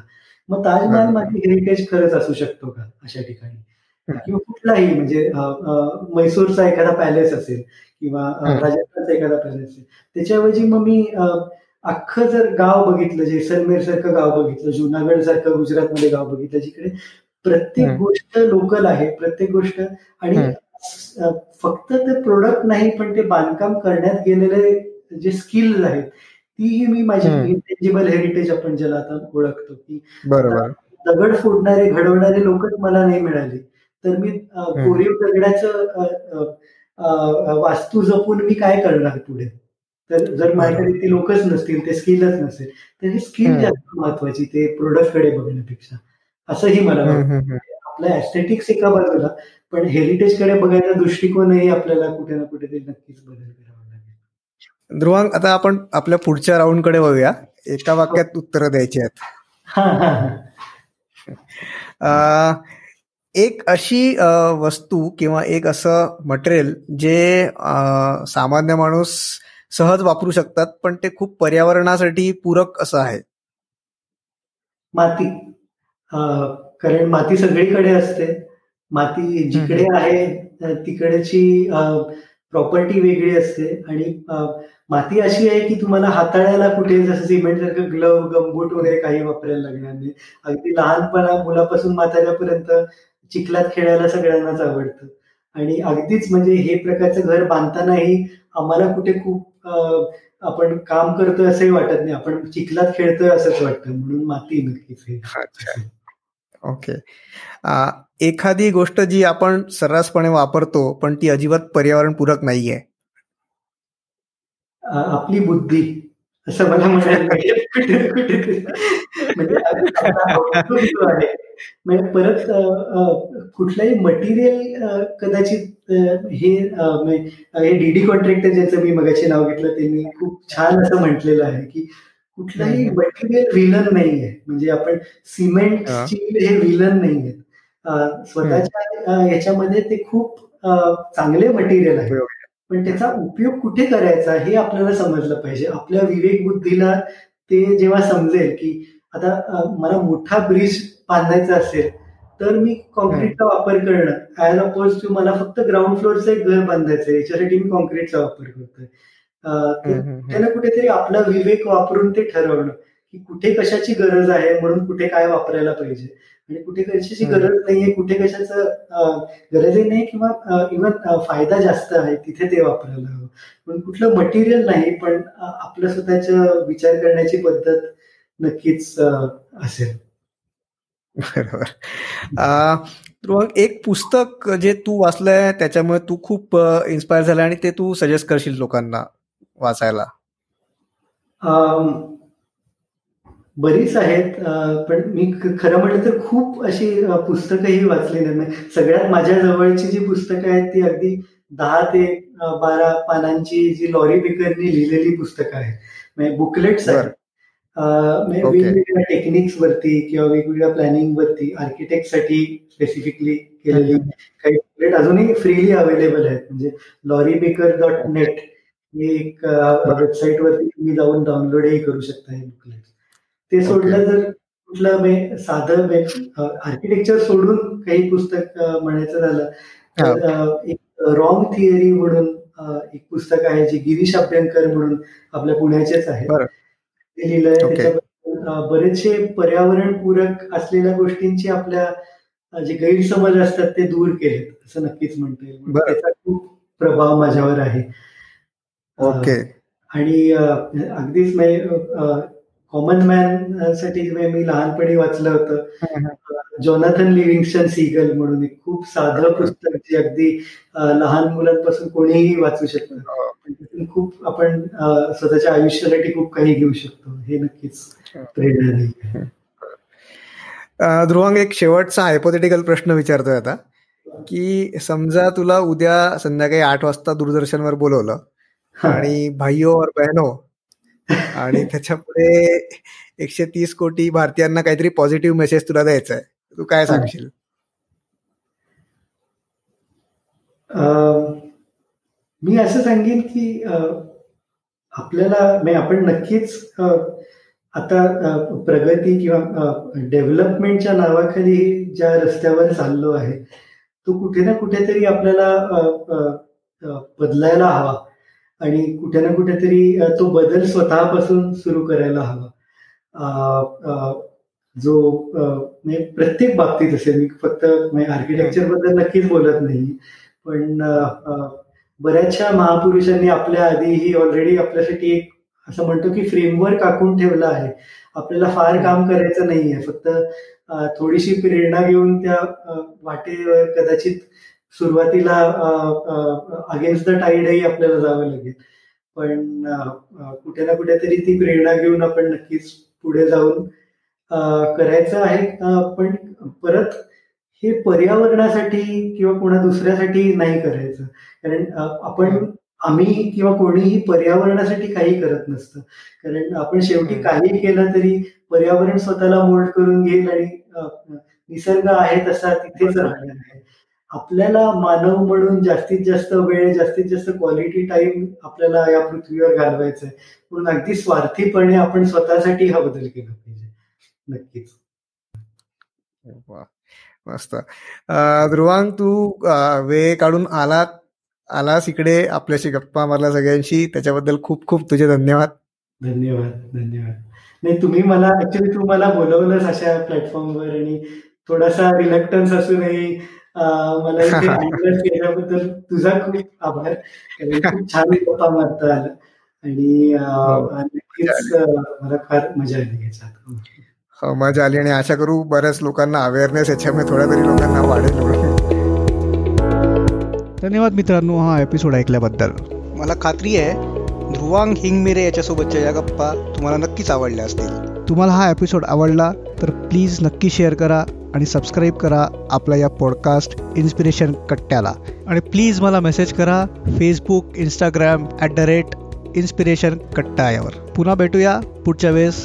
मग ताजमहाल माझी हेरिटेज खरंच असू शकतो का अशा ठिकाणी? किंवा कुठलाही म्हणजे मैसूरचा एखादा पॅलेस असेल किंवा राजस्थानचा एखादा पॅलेस असेल त्याच्याऐवजी मग मी अख्खं जर गाव बघितलं जैसलमेर सारखं गाव बघितलं जुनागड सारखं गुजरातमध्ये गाव बघितलं जिकडे प्रत्येक गोष्ट लोकल आहे प्रत्येक गोष्ट आणि फक्त ते प्रोडक्ट नाही पण ते बांधकाम करण्यात गेलेले जे स्किल्स आहेत तीही मी माझी इंटेंजिबल हेरिटेज आपण ज्याला आता ओळखतो की दगड फोडणारे घडवणारे लोकच मला नाही मिळाले. तर मी कोरीव दगडाचं वास्तू जपून मी काय करणार पुढे? तर जर माझ्याकडे ती लोकच नसतील ते स्किलच नसेल तर ही स्किल जास्त महत्वाची ते प्रोडक्टकडे बघण्यापेक्षा. असंही मला वाटतं. आपल्या ऍस्थेटिक्स एका बाजूला पण हेरिटेजकडे बघायचा दृष्टिकोनही आपल्याला कुठे ना कुठेतरी नक्कीच बदल करावा लागेल. ध्रुवांग आता आपण आपल्या पुढच्या राऊंडकडे बघूया. एका वाक्यात उत्तरं द्यायची आहेत. एक अशी वस्तू किंवा एक असं मटेरियल जे सामान्य माणूस सहज वापरू शकतात पण ते खूप पर्यावरणासाठी पूरक असं आहे. माती. कारण माती सगळीकडे असते. माती जिकडे आहे तिकडेची प्रॉपर्टी वेगळी असते. आणि माती अशी आहे की तुम्हाला हाताळायला कुठे जसं सिमेंट सारखं ग्लव गमबूट वगैरे काही वापरायला लागणार नाही. अगदी लहानपणा मुलापासून म्हाताऱ्यापर्यंत चिखलात खेळायला सगळ्यांनाच आवडतं. आणि अगदीच म्हणजे हे प्रकारचं घर बांधतानाही आम्हाला कुठे खूप आपण काम करतोय असंही वाटत नाही. आपण चिखलात खेळतोय असंच वाटतं. म्हणून माती नक्कीच हे. ओके. एखादी गोष्ट जी आपण सर्रासपणे वापरतो पण ती अजिबात पर्यावरणपूरक नाहीये. आपली बुद्धी. असं मला म्हणायला म्हणजे म्हणजे परत कुठलाही मटेरियल कदाचित हे हे डीडी कॉन्ट्रॅक्टर ज्याचं मी मगाशी नाव घेतलं त्यांनी खूप छान असं म्हटलेलं आहे की कुठलाही मटेरियल विलन नाही आहे. म्हणजे आपण सिमेंट स्टील हे विलन नाही आहेत स्वतःच्या याच्यामध्ये ते खूप चांगले मटेरियल आहे. पण त्याचा उपयोग कुठे करायचा हे आपल्याला समजलं पाहिजे. आपल्या विवेक बुद्धीला ते जेव्हा समजेल की आता मला मोठा ब्रिज बांधायचा असेल तर मी कॉन्क्रीटचा वापर करणं. ऍज अपोज टू मला फक्त ग्राउंड फ्लोअरचं एक घर बांधायचं याच्यासाठी मी कॉन्क्रीटचा वापर करतोय. त्याला कुठेतरी आपला विवेक वापरून ते ठरवणं की कुठे कशाची गरज आहे म्हणून कुठे काय वापरायला पाहिजे. आणि कुठे कशाची गरज नाहीये कुठे कशाचं गरजही नाही किंवा इव्हन फायदा जास्त आहे तिथे ते वापरायला हवं. पण कुठलं मटेरियल नाही पण आपलं स्वतःच विचार करण्याची पद्धत नक्कीच असेल. बरोबर. एक पुस्तक जे तू वाचलंय त्याच्यामुळे तू खूप इन्स्पायर झाला आणि ते तू सजेस्ट करशील लोकांना वाचायला. बरीच आहेत पण मी खरं म्हटलं तर खूप अशी पुस्तकंही वाचलेली नाही सगळ्यात माझ्या जवळची जी पुस्तकं आहेत ती अगदी दहा ते बारा पानांची जी लॉरी बिकरनी लिहिलेली पुस्तकं आहेत. म्हणजे बुकलेट्स आहेत वेगवेगळ्या टेक्निक्स वरती किंवा वेगवेगळ्या प्लॅनिंग वरती आर्किटेक्टसाठी स्पेसिफिकली केलेली काही बुकलेट अजूनही फ्रीली अवेलेबल आहेत. म्हणजे लॉरी बेकर डॉट नेट हे एक वेबसाईट वरती तुम्ही जाऊन डाउनलोडही करू शकता हे बुकलेट ते सोडलं जर कुठलं साधं आर्किटेक्चर सोडून काही पुस्तक म्हणायचं झालं तर एक रॉंग थिअरी म्हणून एक पुस्तक आहे जे गिरीश अभ्यंकर म्हणून आपल्या पुण्याचेच आहे. ते लिहिलंय. त्याच्याबद्दल बरेचसे पर्यावरणपूरक असलेल्या गोष्टींची आपल्या जे गैरसमज असतात ते दूर केलेत असं नक्कीच म्हणता येईल. त्याचा खूप प्रभाव माझ्यावर आहे. ओके आणि अगदीच कॉमन मॅनसाठी मी लहानपणी वाचलं होतं. जॉनाथन लिव्हिंगस्टन सीगल म्हणून एक खूप साधं पुस्तक जे अगदी लहान मुलांपासून कोणीही वाचू शकतं हो. खूप आपण स्वतःच्या आयुष्यासाठी खूप काही घेऊ शकतो. हे नक्कीच प्रेरणा नाही ध्रुवांग एक शेवटचा हायपोथेटिकल प्रश्न विचारतोय आता की समजा तुला उद्या संध्याकाळी आठ वाजता दूरदर्शनवर बोलवलं आणि भाईओ और बहनो आणि त्याच्यापुढे एकशे तीस कोटी भारतीयांना काहीतरी पॉझिटिव्ह मेसेज तुला द्यायचा आहे तू काय सांगशील? मी असं सांगेन की आपल्याला आपण नक्कीच आता प्रगती किंवा डेव्हलपमेंटच्या नावाखाली ज्या रस्त्यावर चाललो आहे तो कुठे ना कुठेतरी आपल्याला बदलायला हवा. आणि कुठे ना कुठेतरी तो बदल स्वतःपासून सुरू करायला हवा. जो म्हणजे प्रत्येक बाबतीत असेल मी फक्त म्हणजे आर्किटेक्चरबद्दल नक्कीच बोलत नाही पण बऱ्याचशा महापुरुषांनी आपल्या आधीही ऑलरेडी आपल्यासाठी एक असं म्हणतो की फ्रेमवर्क आखून ठेवला आहे. आपल्याला फार काम करायचं नाहीये. फक्त थोडीशी प्रेरणा घेऊन त्या वाटेवर कदाचित सुरुवातीला अगेन्स्ट द टाईडही आपल्याला जावं लागेल. पण कुठे ना कुठेतरी ती प्रेरणा घेऊन आपण नक्कीच पुढे जाऊन करायचं आहे. पण परत हे पर्यावरणासाठी किंवा कोणा दुसऱ्यासाठी नाही करायचं. कारण आपण आम्ही किंवा कोणीही पर्यावरणासाठी काही करत नसतं. कारण आपण शेवटी काही केलं तरी पर्यावरण स्वतःला मोल्ड करून घेईल आणि निसर्ग आहे तसा तिथेच राहणार आहे. आपल्याला मानव म्हणून जास्तीत जास्त वेळ जास्तीत जास्त क्वालिटी टाइम आपल्याला या पृथ्वीवर घालवायचं आहे म्हणून अगदी स्वार्थीपणे आपण स्वतःसाठी हा बदल केला पाहिजे. नक्कीच. मस्त. ध्रुवांग तू वेळ काढून आलात आलास इकडे आपल्याशी गप्पा मारला सगळ्यांशी. त्याच्याबद्दल खूप खूप तुझे धन्यवाद. धन्यवाद धन्यवाद. नाही तुम्ही मला ऍक्च्युली तू मला बोलवलंस अशा प्लॅटफॉर्मवर आणि थोडासा रिलक्टन्स असूनही मला केल्याबद्दल तुझा खूप आभार. खूप छान गप्पा मारता आला. आणि हो. नक्कीच मला फार मजा आली याच्यात. हो मजा आली आणि आशा करू बऱ्याच लोकांना अवेअरनेस याच्यामुळे थोड्या तरी लोकांना वाढेल. धन्यवाद मित्रांनो हा एपिसोड ऐकल्याबद्दल. मला खात्री आहे ध्रुवांग हिंगमिरे याच्यासोबतच्या या गप्पा तुम्हाला नक्कीच आवडल्या असतील. तुम्हाला हा एपिसोड आवडला तर प्लीज नक्की शेअर करा आणि सबस्क्राईब करा आपला या पॉडकास्ट इन्स्पिरेशन कट्ट्याला. आणि प्लीज मला मेसेज करा Facebook Instagram at the rate inspiration Katta यावर पुन्हा भेटूया पुढच्या वेळेस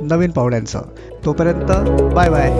नवीन पाहुण्यांचं. तोपर्यंत बाय बाय